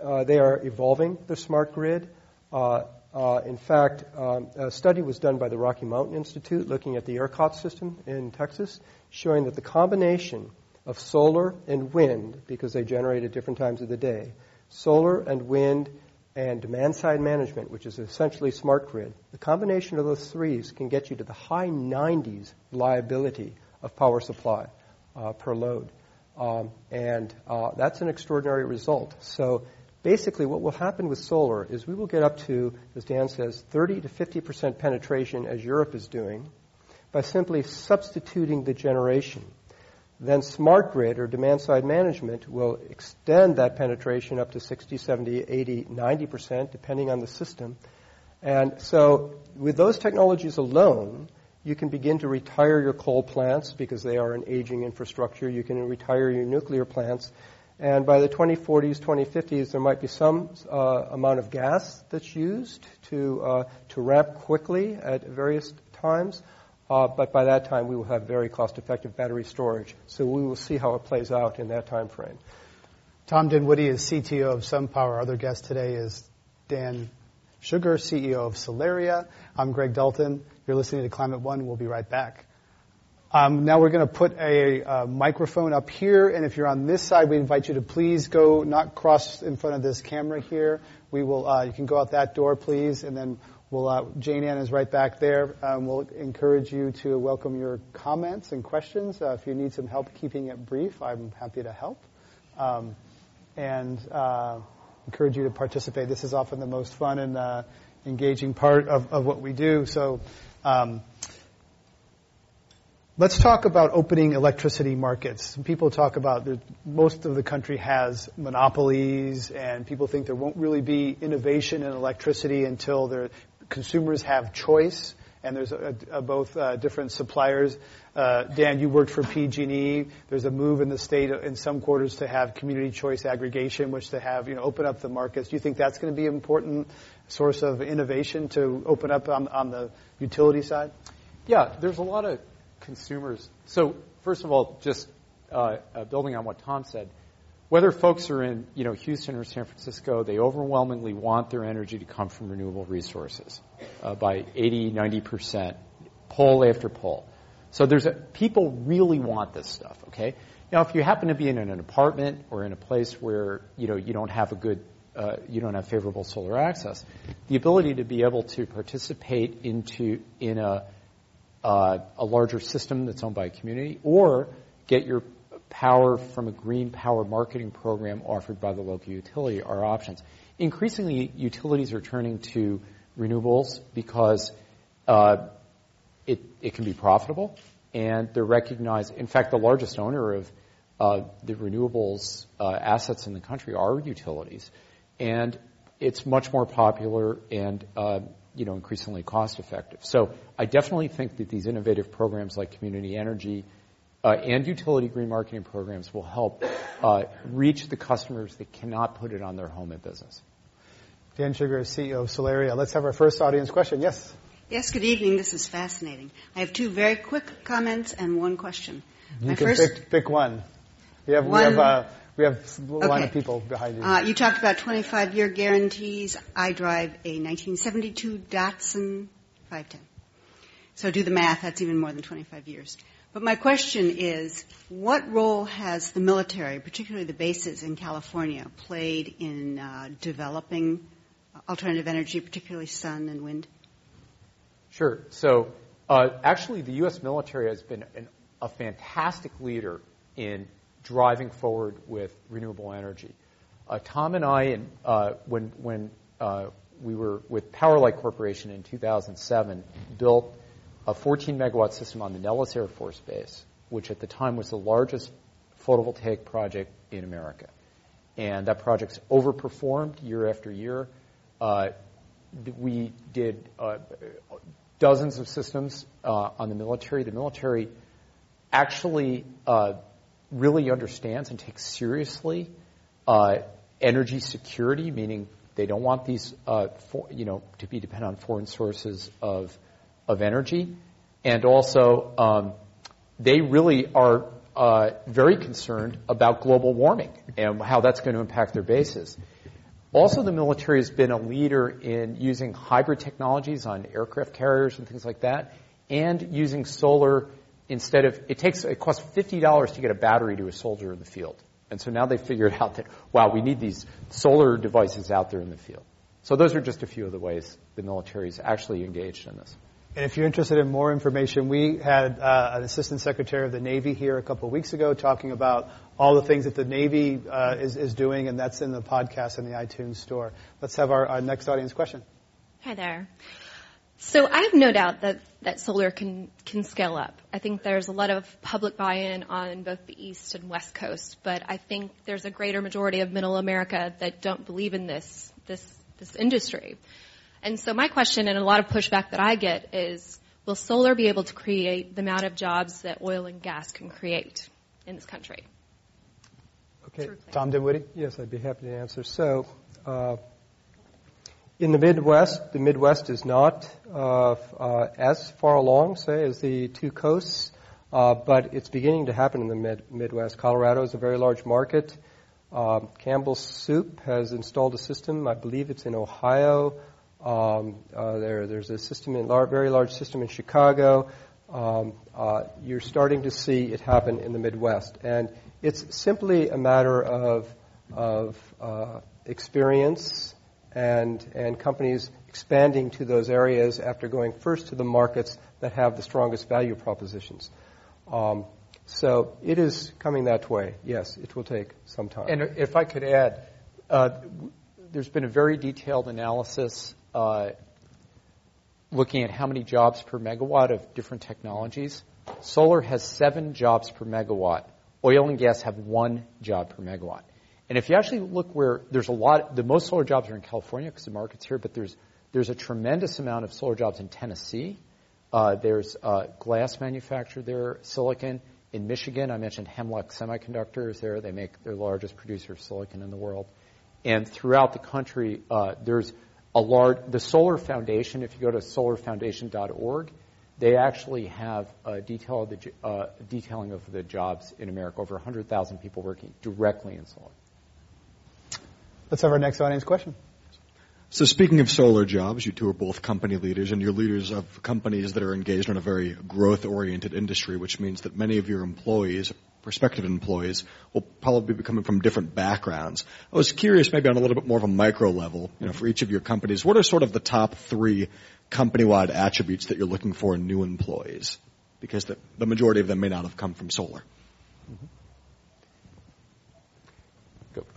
uh, they are evolving the smart grid. Uh, uh in fact, um, a study was done by the Rocky Mountain Institute looking at the ERCOT system in Texas, showing that the combination of solar and wind, because they generate at different times of the day, solar and wind and demand side management, which is essentially smart grid, the combination of those threes can get you to the high 90s reliability of power supply uh, per load. Um, and uh, that's an extraordinary result. So basically, what will happen with solar is we will get up to, as Dan says, 30 to 50 percent penetration, as Europe is doing by simply substituting the generation. Then smart grid or demand side management will extend that penetration up to 60, 70, 80, 90%, depending on the system. And so with those technologies alone, you can begin to retire your coal plants because they are an aging infrastructure. You can retire your nuclear plants. And by the 2040s, 2050s, there might be some uh, amount of gas that's used to, uh, to ramp quickly at various times. Uh, but by that time, we will have very cost-effective battery storage. So we will see how it plays out in that time frame. Tom Dinwoodie is CTO of SunPower. Our other guest today is Dan Shugar, CEO of Solaria. I'm Greg Dalton. You're listening to Climate One. We'll be right back. Um, now we're going to put a, a, microphone up here, and if you're on this side, we invite you to please go not cross in front of this camera here. We will. Uh, you can go out that door, please, and then we'll. Uh, Jane Ann is right back there. Um, we'll encourage you to welcome your comments and questions. Uh, if you need some help keeping it brief, I'm happy to help. Um, and uh, encourage you to participate. This is often the most fun and uh, engaging part of, of, what we do. So. Um, Let's talk about opening electricity markets. People talk about most of the country has monopolies, and people think there won't really be innovation in electricity until their consumers have choice. And there's a, a, both uh, different suppliers. Uh, Dan, you worked for PG&E. There's a move in the state in some quarters to have community choice aggregation, which to have you know open up the markets. Do you think that's going to be an important source of innovation to open up on, on the utility side? Yeah, there's a lot of consumers. So first of all, just uh, uh, building on what Tom said, whether folks are in you know Houston or San Francisco, they overwhelmingly want their energy to come from renewable resources uh, by 80, 90 percent, poll after poll. So there's a, people really want this stuff. Okay, now if you happen to be in an apartment or in a place where you know you don't have a good uh, you don't have favorable solar access, the ability to be able to participate into in a uh, a larger system that's owned by a community, or get your power from a green power marketing program offered by the local utility are options. Increasingly, utilities are turning to renewables because uh, it, it can be profitable, and they're recognized. In fact, the largest owner of uh, the renewables uh, assets in the country are utilities, and it's much more popular and uh, you know, increasingly cost effective. So I definitely think that these innovative programs like community energy and utility green marketing programs will help uh, reach the customers that cannot put it on their home and business. Dan Shugar, CEO of Solaria. Let's have our first audience question. Yes. Yes, good evening. This is fascinating. I have two very quick comments and one question. You My can first, pick, pick one. We have, one, we have uh, we have a okay. line of people behind you. Uh, you talked about 25 year guarantees. I drive a 1972 Datsun 510. So do the math, that's even more than 25 years. But my question is, what role has the military, particularly the bases in California, played in uh, developing alternative energy, particularly sun and wind? Sure. So uh, actually, the U.S. military has been an, a fantastic leader in driving forward with renewable energy. Uh, Tom and I, and, uh, when, when uh, we were with Powerlight Corporation in 2007, built a 14 megawatt system on the Nellis Air Force Base, which at the time was the largest photovoltaic project in America. And that project's overperformed year after year. Uh, we did uh, dozens of systems uh, on the military. The military actually really understands and takes seriously uh, energy security, meaning they don't want these, uh, for, you know, to be dependent on foreign sources of of energy, and also um, they really are uh, very concerned about global warming and how that's going to impact their bases. Also, the military has been a leader in using hybrid technologies on aircraft carriers and things like that, and using solar instead of it takes it costs fifty dollars to get a battery to a soldier in the field. And so now they figured [laughs] out that wow, we need these solar devices out there in the field. So those are just a few of the ways the military is actually engaged in this. And if you're interested in more information, we had uh, an assistant secretary of the Navy here a couple of weeks ago talking about all the things that the Navy uh, is, is doing, and that's in the podcast in the iTunes store. Let's have our, our next audience question. Hi there. So I have no doubt that, that solar can, can scale up. I think there's a lot of public buy-in on both the East and West Coast, but I think there's a greater majority of middle America that don't believe in this, this, this industry. And so my question and a lot of pushback that I get is, will solar be able to create the amount of jobs that oil and gas can create in this country? Okay. Tom Dinwoodie? Yes, I'd be happy to answer. So, uh, in the Midwest, the Midwest is not uh, uh, as far along, say, as the two coasts, uh, but it's beginning to happen in the mid- Midwest. Colorado is a very large market. Um, Campbell Soup has installed a system. I believe it's in Ohio. Um, uh, there, there's a system in lar- very large system in Chicago. Um, uh, you're starting to see it happen in the Midwest, and it's simply a matter of of uh, experience and and companies expanding to those areas after going first to the markets that have the strongest value propositions. Um, so it is coming that way. Yes, it will take some time. And if I could add, uh, there's been a very detailed analysis uh, looking at how many jobs per megawatt of different technologies. Solar has seven jobs per megawatt. Oil and gas have one job per megawatt. And if you actually look where there's a lot, the most solar jobs are in California because the market's here, but there's there's a tremendous amount of solar jobs in Tennessee. Uh, there's uh, glass manufacturer there, silicon. In Michigan, I mentioned Hemlock Semiconductors there. They make their largest producer of silicon in the world. And throughout the country, uh, there's a large, the Solar Foundation, if you go to solarfoundation.org, they actually have a detail of the, uh, detailing of the jobs in America. Over 100,000 people working directly in solar. Let's have our next audience question. So speaking of solar jobs, you two are both company leaders and you're leaders of companies that are engaged in a very growth oriented industry, which means that many of your employees, prospective employees, will probably be coming from different backgrounds. I was curious maybe on a little bit more of a micro level, you know, for each of your companies, what are sort of the top three company-wide attributes that you're looking for in new employees? Because the, the majority of them may not have come from solar. Mm-hmm.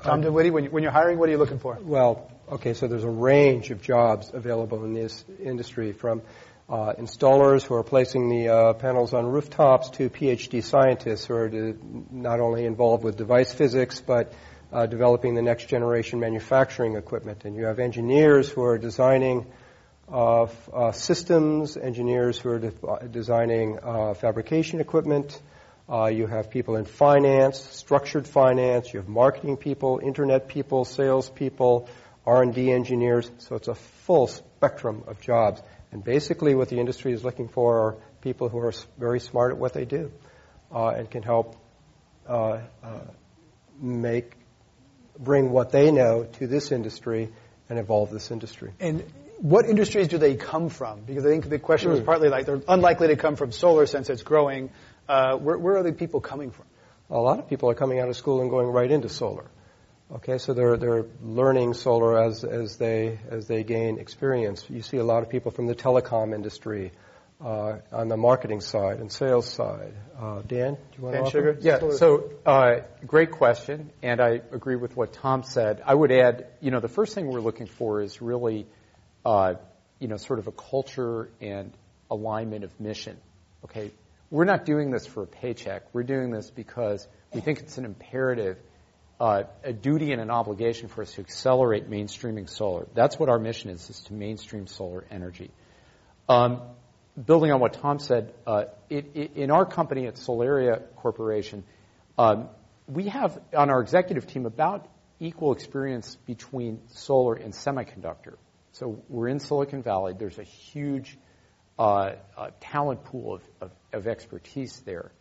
Tom Dinwoodie, when, you, when you're hiring, what are you looking for? Well, okay, so there's a range of jobs available in this industry from uh, installers who are placing the uh, panels on rooftops to PhD scientists who are not only involved with device physics but uh, developing the next generation manufacturing equipment. And you have engineers who are designing uh, uh, systems, engineers who are de- uh, designing fabrication equipment, uh, you have people in finance, structured finance. You have marketing people, internet people, sales people, R&D engineers. So it's a full spectrum of jobs. And basically, what the industry is looking for are people who are very smart at what they do uh, and can help uh, uh make bring what they know to this industry and evolve this industry. And what industries do they come from? Because I think the question was hmm. partly like they're unlikely to come from solar since it's growing. Uh, where, where, are the people coming from? A lot of people are coming out of school and going right into solar. Okay, so they're they're learning solar as as they as they gain experience. You see a lot of people from the telecom industry, uh, on the marketing side and sales side. Uh, Dan, do you want Dan to Shugar? Yeah. So, uh, great question, and I agree with what Tom said. I would add, you know, the first thing we're looking for is really, uh, you know, sort of a culture and alignment of mission. Okay, we're not doing this for a paycheck. We're doing this because we think it's an imperative, uh, a duty and an obligation for us to accelerate mainstreaming solar. That's what our mission is, is to mainstream solar energy. Um, building on what Tom said, uh, it, it, in our company at Solaria Corporation, um, we have on our executive team about equal experience between solar and semiconductor. So we're in Silicon Valley. There's a huge uh, talent pool of, of, of expertise there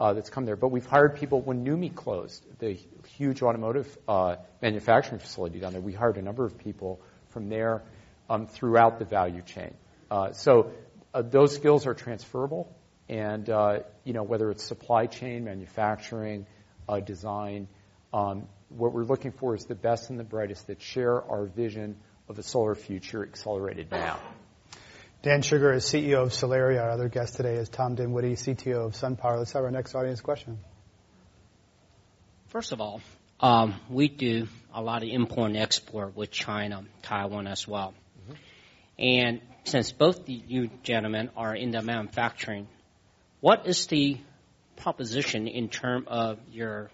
uh, that's come there. But we've hired people when NUMMI closed, the huge automotive uh, manufacturing facility down there. We hired a number of people from there um, throughout the value chain. Uh, so uh, those skills are transferable, and uh, you know whether it's supply chain, manufacturing, design. Um, what we're looking for is the best and the brightest that share our vision of a solar future accelerated now. Dan Shugar is CEO of Solaria. Our other guest today is Tom Dinwoodie, CTO of SunPower. Let's have our next audience question. First of all, um, we do a lot of import and export with China, Taiwan as well. Mm-hmm. And since both you gentlemen are in the manufacturing, what is the proposition in terms of your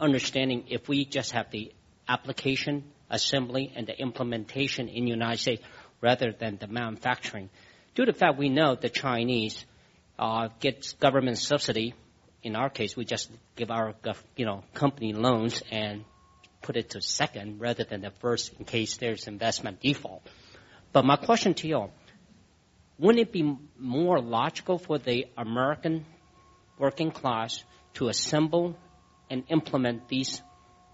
understanding if we just have the application, assembly, and the implementation in the United States? Rather than the manufacturing. Due to the fact we know the Chinese uh, get government subsidy. In our case, we just give our you know company loans and put it to second rather than the first in case there's investment default. But my question to you, wouldn't it be more logical for the American working class to assemble and implement these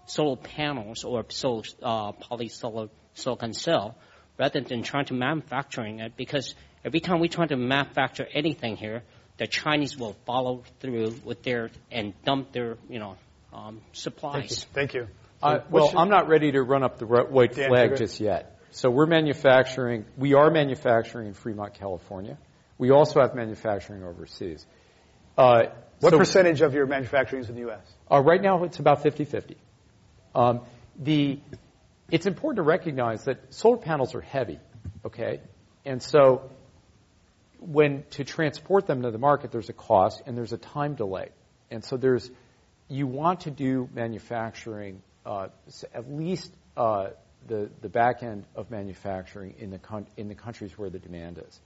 solar panels or solar, uh, polysilicon cell rather than trying to manufacturing it because every time we try to manufacture anything here, the Chinese will follow through with their and dump their you know um, supplies. Thank you. Uh, well, I'm not ready to run up the white Dan flag just yet. So we're manufacturing. We are manufacturing in Fremont, California. We also have manufacturing overseas. Uh, What so- percentage of your manufacturing is in the U.S.? Uh, right now, it's about 50-50. Um, the, it's important to recognize that solar panels are heavy, okay? And so when to transport them to the market, there's a cost and there's a time delay. And so there's, you want to do manufacturing, uh, at least uh, the, the back end of manufacturing in the, con- in the countries where the demand is.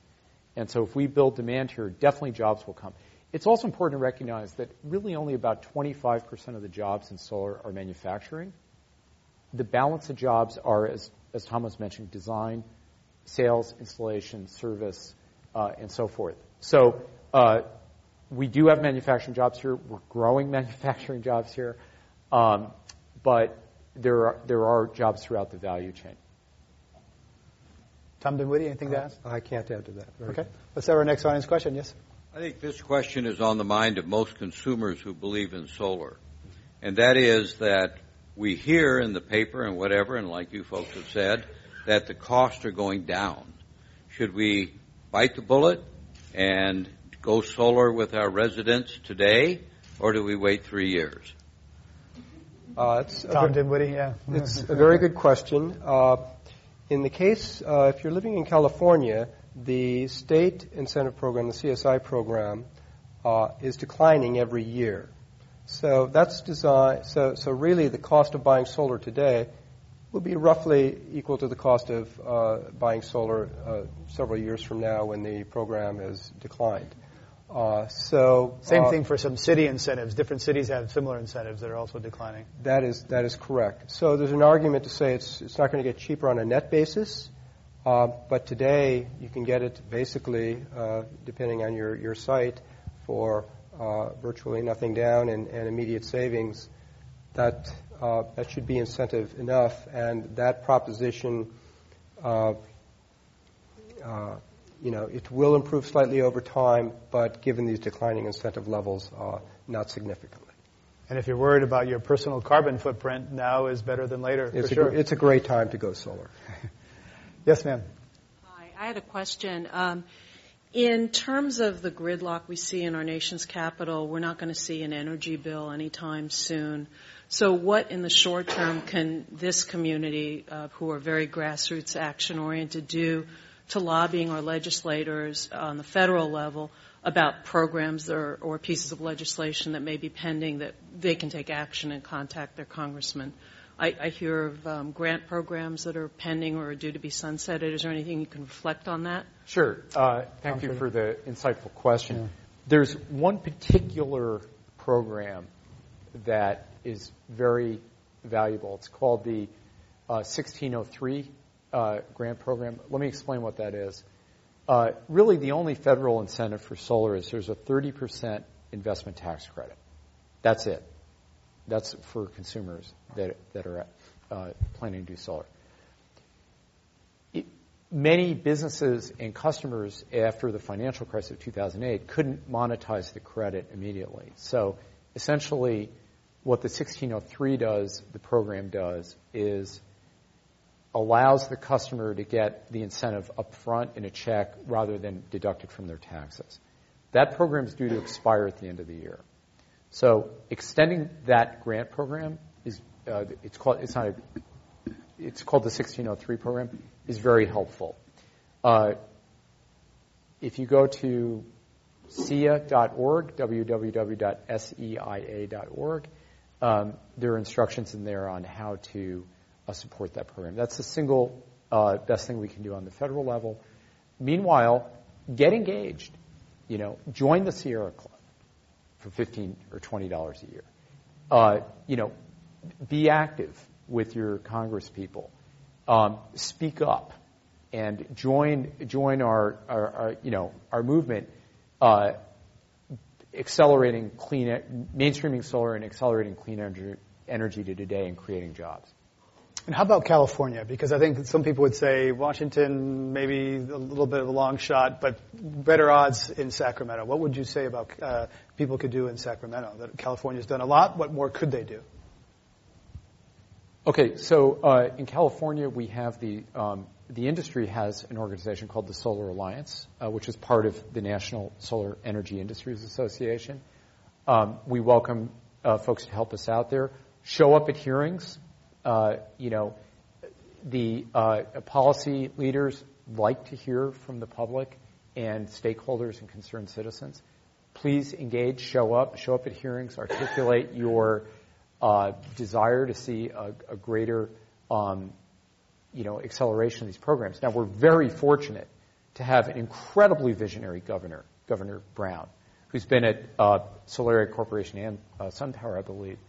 And so if we build demand here, definitely jobs will come. It's also important to recognize that really only about 25% of the jobs in solar are manufacturing. The balance of jobs are, as, as Thomas mentioned, design, sales, installation, service, uh, and so forth. So uh, we do have manufacturing jobs here. We're growing [laughs] manufacturing jobs here. Um, but there are, there are jobs throughout the value chain. Tom Dinwoodie, anything to add? I can't add to that. Very Okay. good. Let's have our next audience question. Yes. I think this question is on the mind of most consumers who believe in solar. And that is that we hear in the paper and whatever, and like you folks have said, that the costs are going down. Should we bite the bullet and go solar with our residents today, or do we wait three years? Uh, it's Tom ver- Dinwoodie, yeah. It's a very good question. Uh, in the case, uh, if you're living in California, the state incentive program, the CSI program, uh, is declining every year. So that's designed. So, so really, the cost of buying solar today will be roughly equal to the cost of uh, buying solar uh, several years from now when the program has declined. Uh, so Same uh, thing for some city incentives. Different cities have similar incentives that are also declining. That is that is correct. So there's an argument to say it's it's not going to get cheaper on a net basis, uh, but today you can get it basically, uh, depending on your your site, for uh, virtually nothing down and, and immediate savings. That uh, that should be incentive enough, and that proposition. Uh, uh, you know, it will improve slightly over time, but given these declining incentive levels, uh, not significantly. And if you're worried about your personal carbon footprint, now is better than later, It's for a, sure. gr- it's a great time to go solar. [laughs] yes, ma'am. Hi, I had a question. Um, in terms of the gridlock we see in our nation's capital, we're not going to see an energy bill anytime soon. So, what in the short term can this community, uh, who are very grassroots action oriented, do to lobbying our legislators on the federal level about programs or, or pieces of legislation that may be pending that they can take action and contact their congressman? I, hear of um, grant programs that are pending or are due to be sunsetted. Is there anything you can reflect on that? Sure. Uh, thank you for the insightful question. There's one particular program that is very valuable. It's called the uh, 1603 uh, grant program. Let me explain what that is. Uh, really, the only federal incentive for solar is there's a 30% investment tax credit. That's it. That's for consumers that, that are uh, planning to do solar. It, many businesses and customers after the financial crisis of 2008 couldn't monetize the credit immediately. So essentially, what the 1603 does, the program does, is allows the customer to get the incentive up front in a check rather than deducted from their taxes. That program is due to expire at the end of the year. So extending that grant program is uh, it's called it's not a, it's called the 1603 program is very helpful. Uh, if you go to SEIA.org, www.seia.org, um, there are instructions in there on how to uh, support that program. That's the single uh, best thing we can do on the federal level. Meanwhile, get engaged. You know, join the Sierra Club for fifteen or twenty dollars a year. Uh, you know, be active with your Congress people. Um, speak up and join join our, our, our you know our movement. Uh, accelerating clean, mainstreaming solar and accelerating clean energy, energy to today and creating jobs. And how about California? Because I think some people would say Washington, maybe a little bit of a long shot, but better odds in Sacramento. What would you say about uh, people could do in Sacramento? That California's done a lot. What more could they do? Okay, so uh, in California, we have the um, the industry has an organization called the Solar Alliance, uh, which is part of the National Solar Energy Industries Association. Um, we welcome uh, folks to help us out there. Show up at hearings. Uh, you know, the uh, policy leaders like to hear from the public and stakeholders and concerned citizens. Please engage, show up, show up at hearings, articulate your uh, desire to see a, greater, um, you know, acceleration of these programs. Now we're very fortunate to have an incredibly visionary governor, Governor Brown, who's been at Solaria Corporation and SunPower, I believe,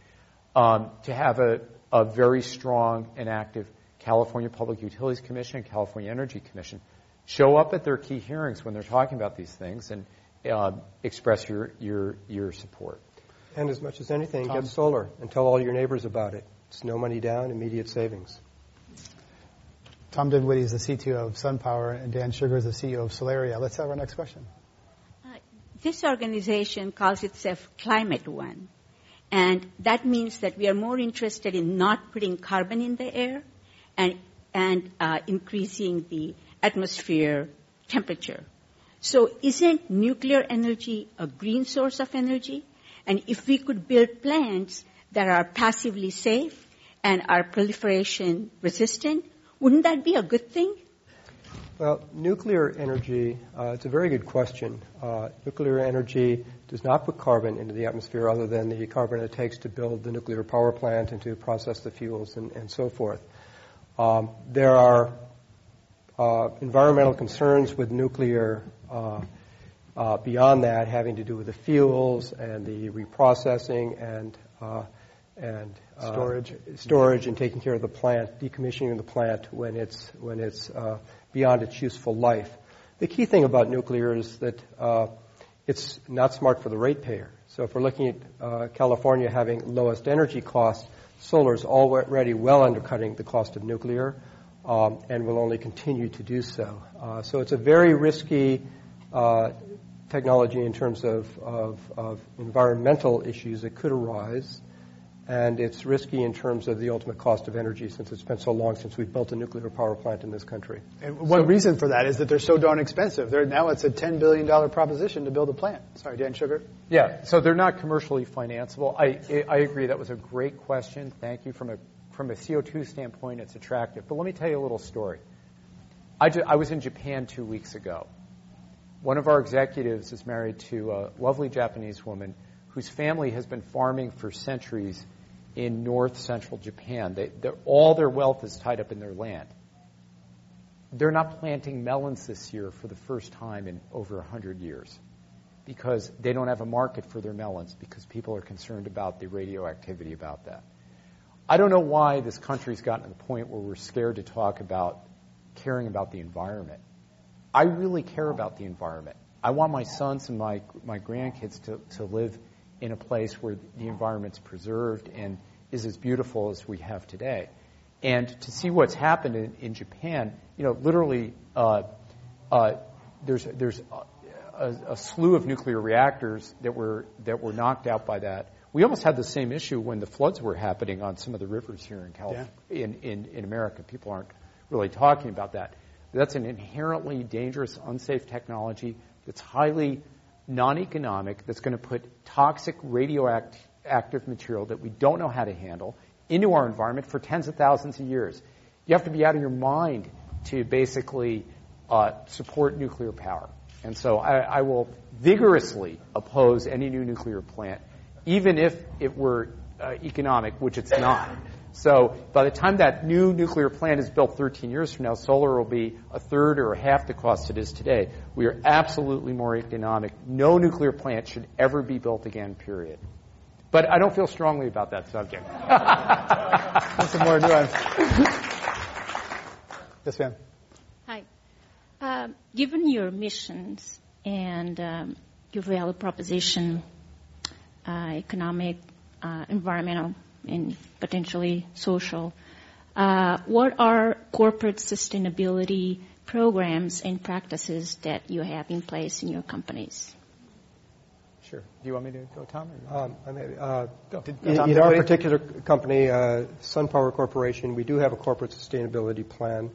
um, to have a, a very strong and active California Public Utilities Commission and California Energy Commission show up at their key hearings when they're talking about these things and uh, express your, your, your support. And as much as anything, Tom. get solar and tell all your neighbors about it. It's no money down, immediate savings. Tom Dinwoodie is the CTO of SunPower, and Dan Shugar is the CEO of Solaria. Let's have our next question. Uh, this organization calls itself Climate One. And that means that we are more interested in not putting carbon in the air and, and uh, increasing the atmosphere temperature. So isn't nuclear energy a green source of energy? And if we could build plants that are passively safe and are proliferation resistant, wouldn't that be a good thing? Well, nuclear energy, uh, it's a very good question. Uh, nuclear energy does not put carbon into the atmosphere other than the carbon it takes to build the nuclear power plant and to process the fuels and, and so forth. Um, there are uh, environmental concerns with nuclear uh, uh, beyond that having to do with the fuels and the reprocessing and uh, and storage storage and taking care of the plant, decommissioning the plant when it's when it's beyond its useful life. The key thing about nuclear is that uh, it's not smart for the ratepayer. So if we're looking at uh, California having lowest energy costs, solar is already well undercutting the cost of nuclear um, and will only continue to do so. Uh, so it's a very risky uh, technology in terms of, of, of environmental issues that could arise and it's risky in terms of the ultimate cost of energy since it's been so long since we've built a nuclear power plant in this country. And one so, reason for that is that they're so darn expensive. They're, now it's a $10 billion proposition to build a plant. Sorry, Dan Shugar. Yeah, so they're not commercially financeable. I, I agree. That was a great question. Thank you. From a, from a CO2 standpoint, it's attractive. But let me tell you a little story. I, ju- I was in Japan two weeks ago. One of our executives is married to a lovely Japanese woman whose family has been farming for centuries – in north central Japan. They, all their wealth is tied up in their land. They're not planting melons this year for the first time in over 100 years because they don't have a market for their melons because people are concerned about the radioactivity about that. I don't know why this country's gotten to the point where we're scared to talk about caring about the environment. I really care about the environment. I want my sons and my, my grandkids to, to live in a place where the environment's preserved and is as beautiful as we have today. And to see what's happened in, in Japan, you know, literally, uh, uh, there's there's a, a, slew of nuclear reactors that were that were knocked out by that. We almost had the same issue when the floods were happening on some of the rivers here in California, yeah. in, in, in America. People aren't really talking about that. That's an inherently dangerous, unsafe technology that's highly non-economic, that's going to put toxic active material that we don't know how to handle into our environment for tens of thousands of years. You have to be out of your mind to basically uh, support nuclear power. And so I, I, will vigorously oppose any new nuclear plant, even if it were uh, economic, which it's not. So by the time that new nuclear plant is built 13 years from now, solar will be a third or a half the cost it is today. We are absolutely more economic. No nuclear plant should ever be built again, period. But I don't feel strongly about that subject. That's [laughs] some more nuance. yes, ma'am. Hi. Uh, given your missions and um, your value proposition, uh, economic, uh, environmental, and potentially social, Uh, what are corporate sustainability programs and practices that you have in place in your companies? Sure. Do you want me to go, Tom? Um, I may, uh, in, in, our particular company, uh, SunPower Corporation, we do have a corporate sustainability plan.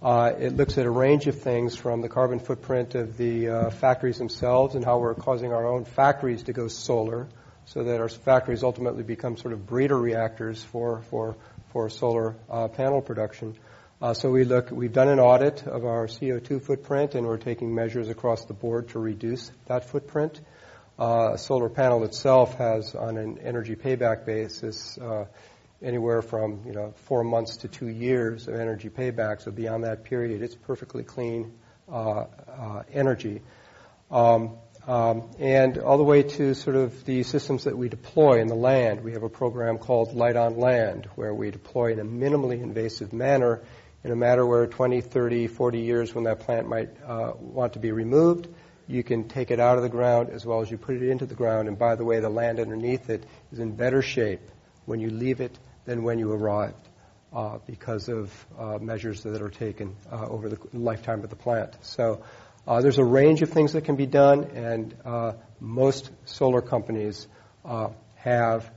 Uh, it looks at a range of things from the carbon footprint of the uh, factories themselves and how we're causing our own factories to go solar so that our factories ultimately become sort of breeder reactors for, for, for solar uh, panel production. Uh, so we look, we've done an audit of our CO2 footprint and we're taking measures across the board to reduce that footprint. Uh, a solar panel itself has, on an energy payback basis, uh, anywhere from you know four months to two years of energy payback. So beyond that period, it's perfectly clean uh, uh, energy. Um, um, and all the way to sort of the systems that we deploy in the land. We have a program called Light on Land, where we deploy in a minimally invasive manner in a matter where 20, 30, 40 years when that plant might uh, want to be removed, you can take it out of the ground as well as you put it into the ground. And by the way, the land underneath it is in better shape when you leave it than when you arrived uh, because of uh, measures that are taken uh, over the lifetime of the plant. So uh, there's a range of things that can be done, and uh, most solar companies uh, have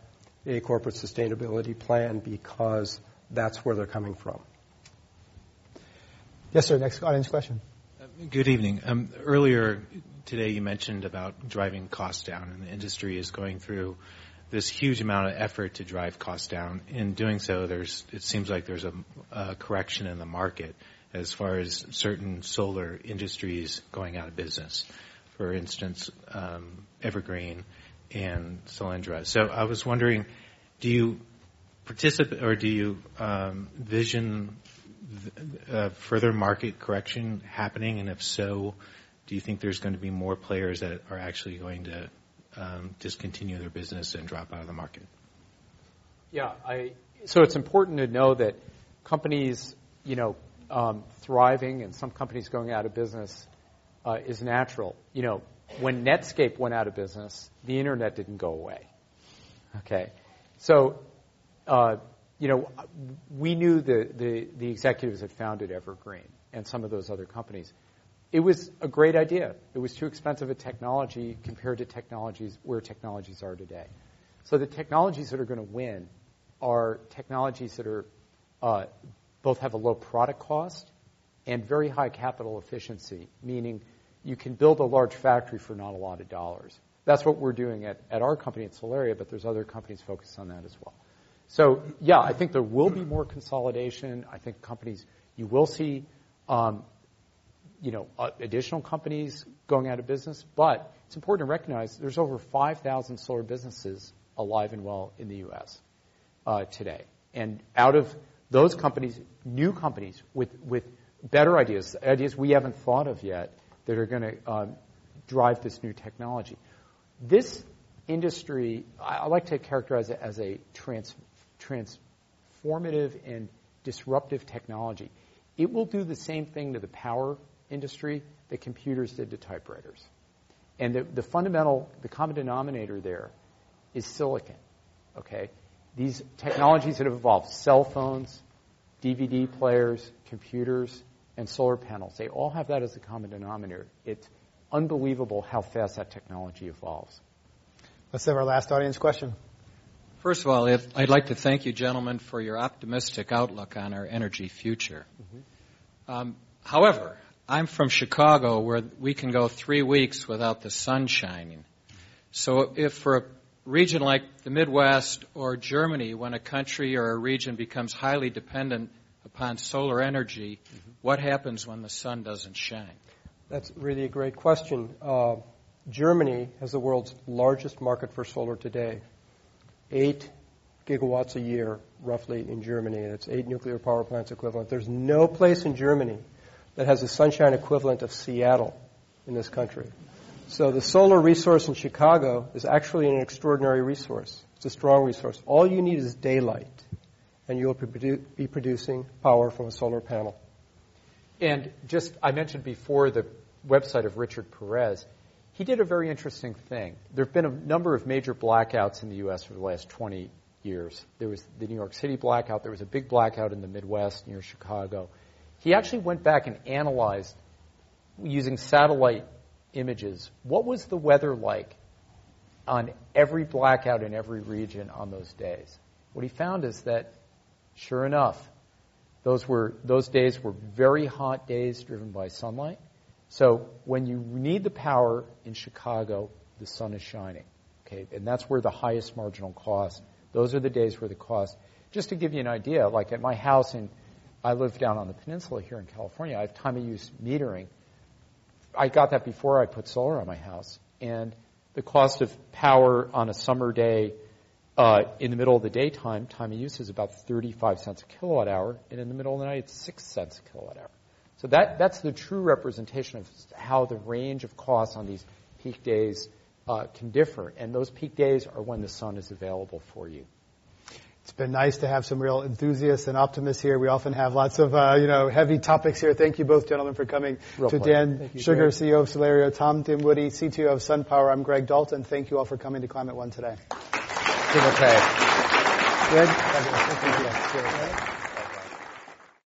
a corporate sustainability plan because that's where they're coming from. Yes, sir. Next audience question. Good evening. Um, earlier today, you mentioned about driving costs down, and the industry is going through this huge amount of effort to drive costs down. In doing so, there's it seems like there's a, correction in the market as far as certain solar industries going out of business. For instance, um, Evergreen and Solyndra. So I was wondering, do you participate uh, further market correction happening? And if so, do you think there's going to be more players that are actually going to um, discontinue their business and drop out of the market? Yeah, so it's important to know that companies, you know, um, thriving and some companies going out of business uh, is natural. You know, when Netscape went out of business, the internet didn't go away. Okay, so uh, you know, we knew the, the, the executives that founded Evergreen and some of those other companies. It was a great idea. It was too expensive a technology compared to technologies where technologies are today. So the technologies that are going to win are technologies that are uh, both have a low product cost and very high capital efficiency, meaning you can build a large factory for not a lot of dollars. That's what we're doing at, at our company at Solaria, but there's other companies focused on that as well. So yeah, I think there will be more consolidation. I think companies, you will see, um, you know, uh, additional companies going out of business. But it's important to recognize there's over 5,000 solar businesses alive and well in the U.S. Uh, today, and out of those companies, new companies with, better ideas, ideas we haven't thought of yet, that are to um, drive this new technology. This industry, I, like to characterize it as a transformative and disruptive technology. It will do the same thing to the power industry that computers did to typewriters. And the, the fundamental, the common denominator there is silicon. Okay? these technologies that have evolved, cell phones, DVD players, computers, and solar panels, they all have that as a common denominator. It's unbelievable how fast that technology evolves. Let's have our last audience question. First of all, I'd like to thank you, gentlemen, for your optimistic outlook on our energy future. Mm-hmm. Um, however, I'm from Chicago, where we can go three weeks without the sun shining. So, if for a region like the Midwest or Germany, when a country or a region becomes highly dependent upon solar energy, mm-hmm. what happens when the sun doesn't shine? That's really a great question. Uh, Germany has the world's largest market for solar today. Eight gigawatts a year, roughly, in Germany. That's eight nuclear power plants equivalent. There's no place in Germany that has a sunshine equivalent of Seattle in this country. So the solar resource in Chicago is actually an extraordinary resource. It's a strong resource. All you need is daylight, and you'll be producing power from a solar panel. And just, I mentioned before the website of Richard Perez. He did a very interesting thing. There have been a number of major blackouts in the U.S. for the last 20 years. There was the New York City blackout. There was a big blackout in the Midwest near Chicago. He actually went back and analyzed using satellite images what was the weather like on every blackout in every region on those days. What he found is that, sure enough, those were those days were very hot days driven by sunlight. So when you need the power in Chicago, the sun is shining. Okay, and that's where the highest marginal cost. Those are the days where the cost. Just to give you an idea, like at my house in, I live down on the peninsula here in California. I have time of use metering. I got that before I put solar on my house, and the cost of power on a summer day uh, in the middle of the daytime, time of use is about 35 cents a kilowatt hour, and in the middle of the night, it's 6 cents a kilowatt hour. So that, that's the true representation of how the range of costs on these peak days uh, can differ, and those peak days are when the sun is available for you. It's been nice to have some real enthusiasts and optimists here. We often have lots of, uh, you know, heavy topics here. Thank you both, gentlemen, for coming. Real to pleasure. Dan you, Shugar, Greg. CEO of Solaria, Tom Dinwoodie, CTO of SunPower. I'm Greg Dalton. Thank you all for coming to Climate One today. Okay. Fabulous. Thank you.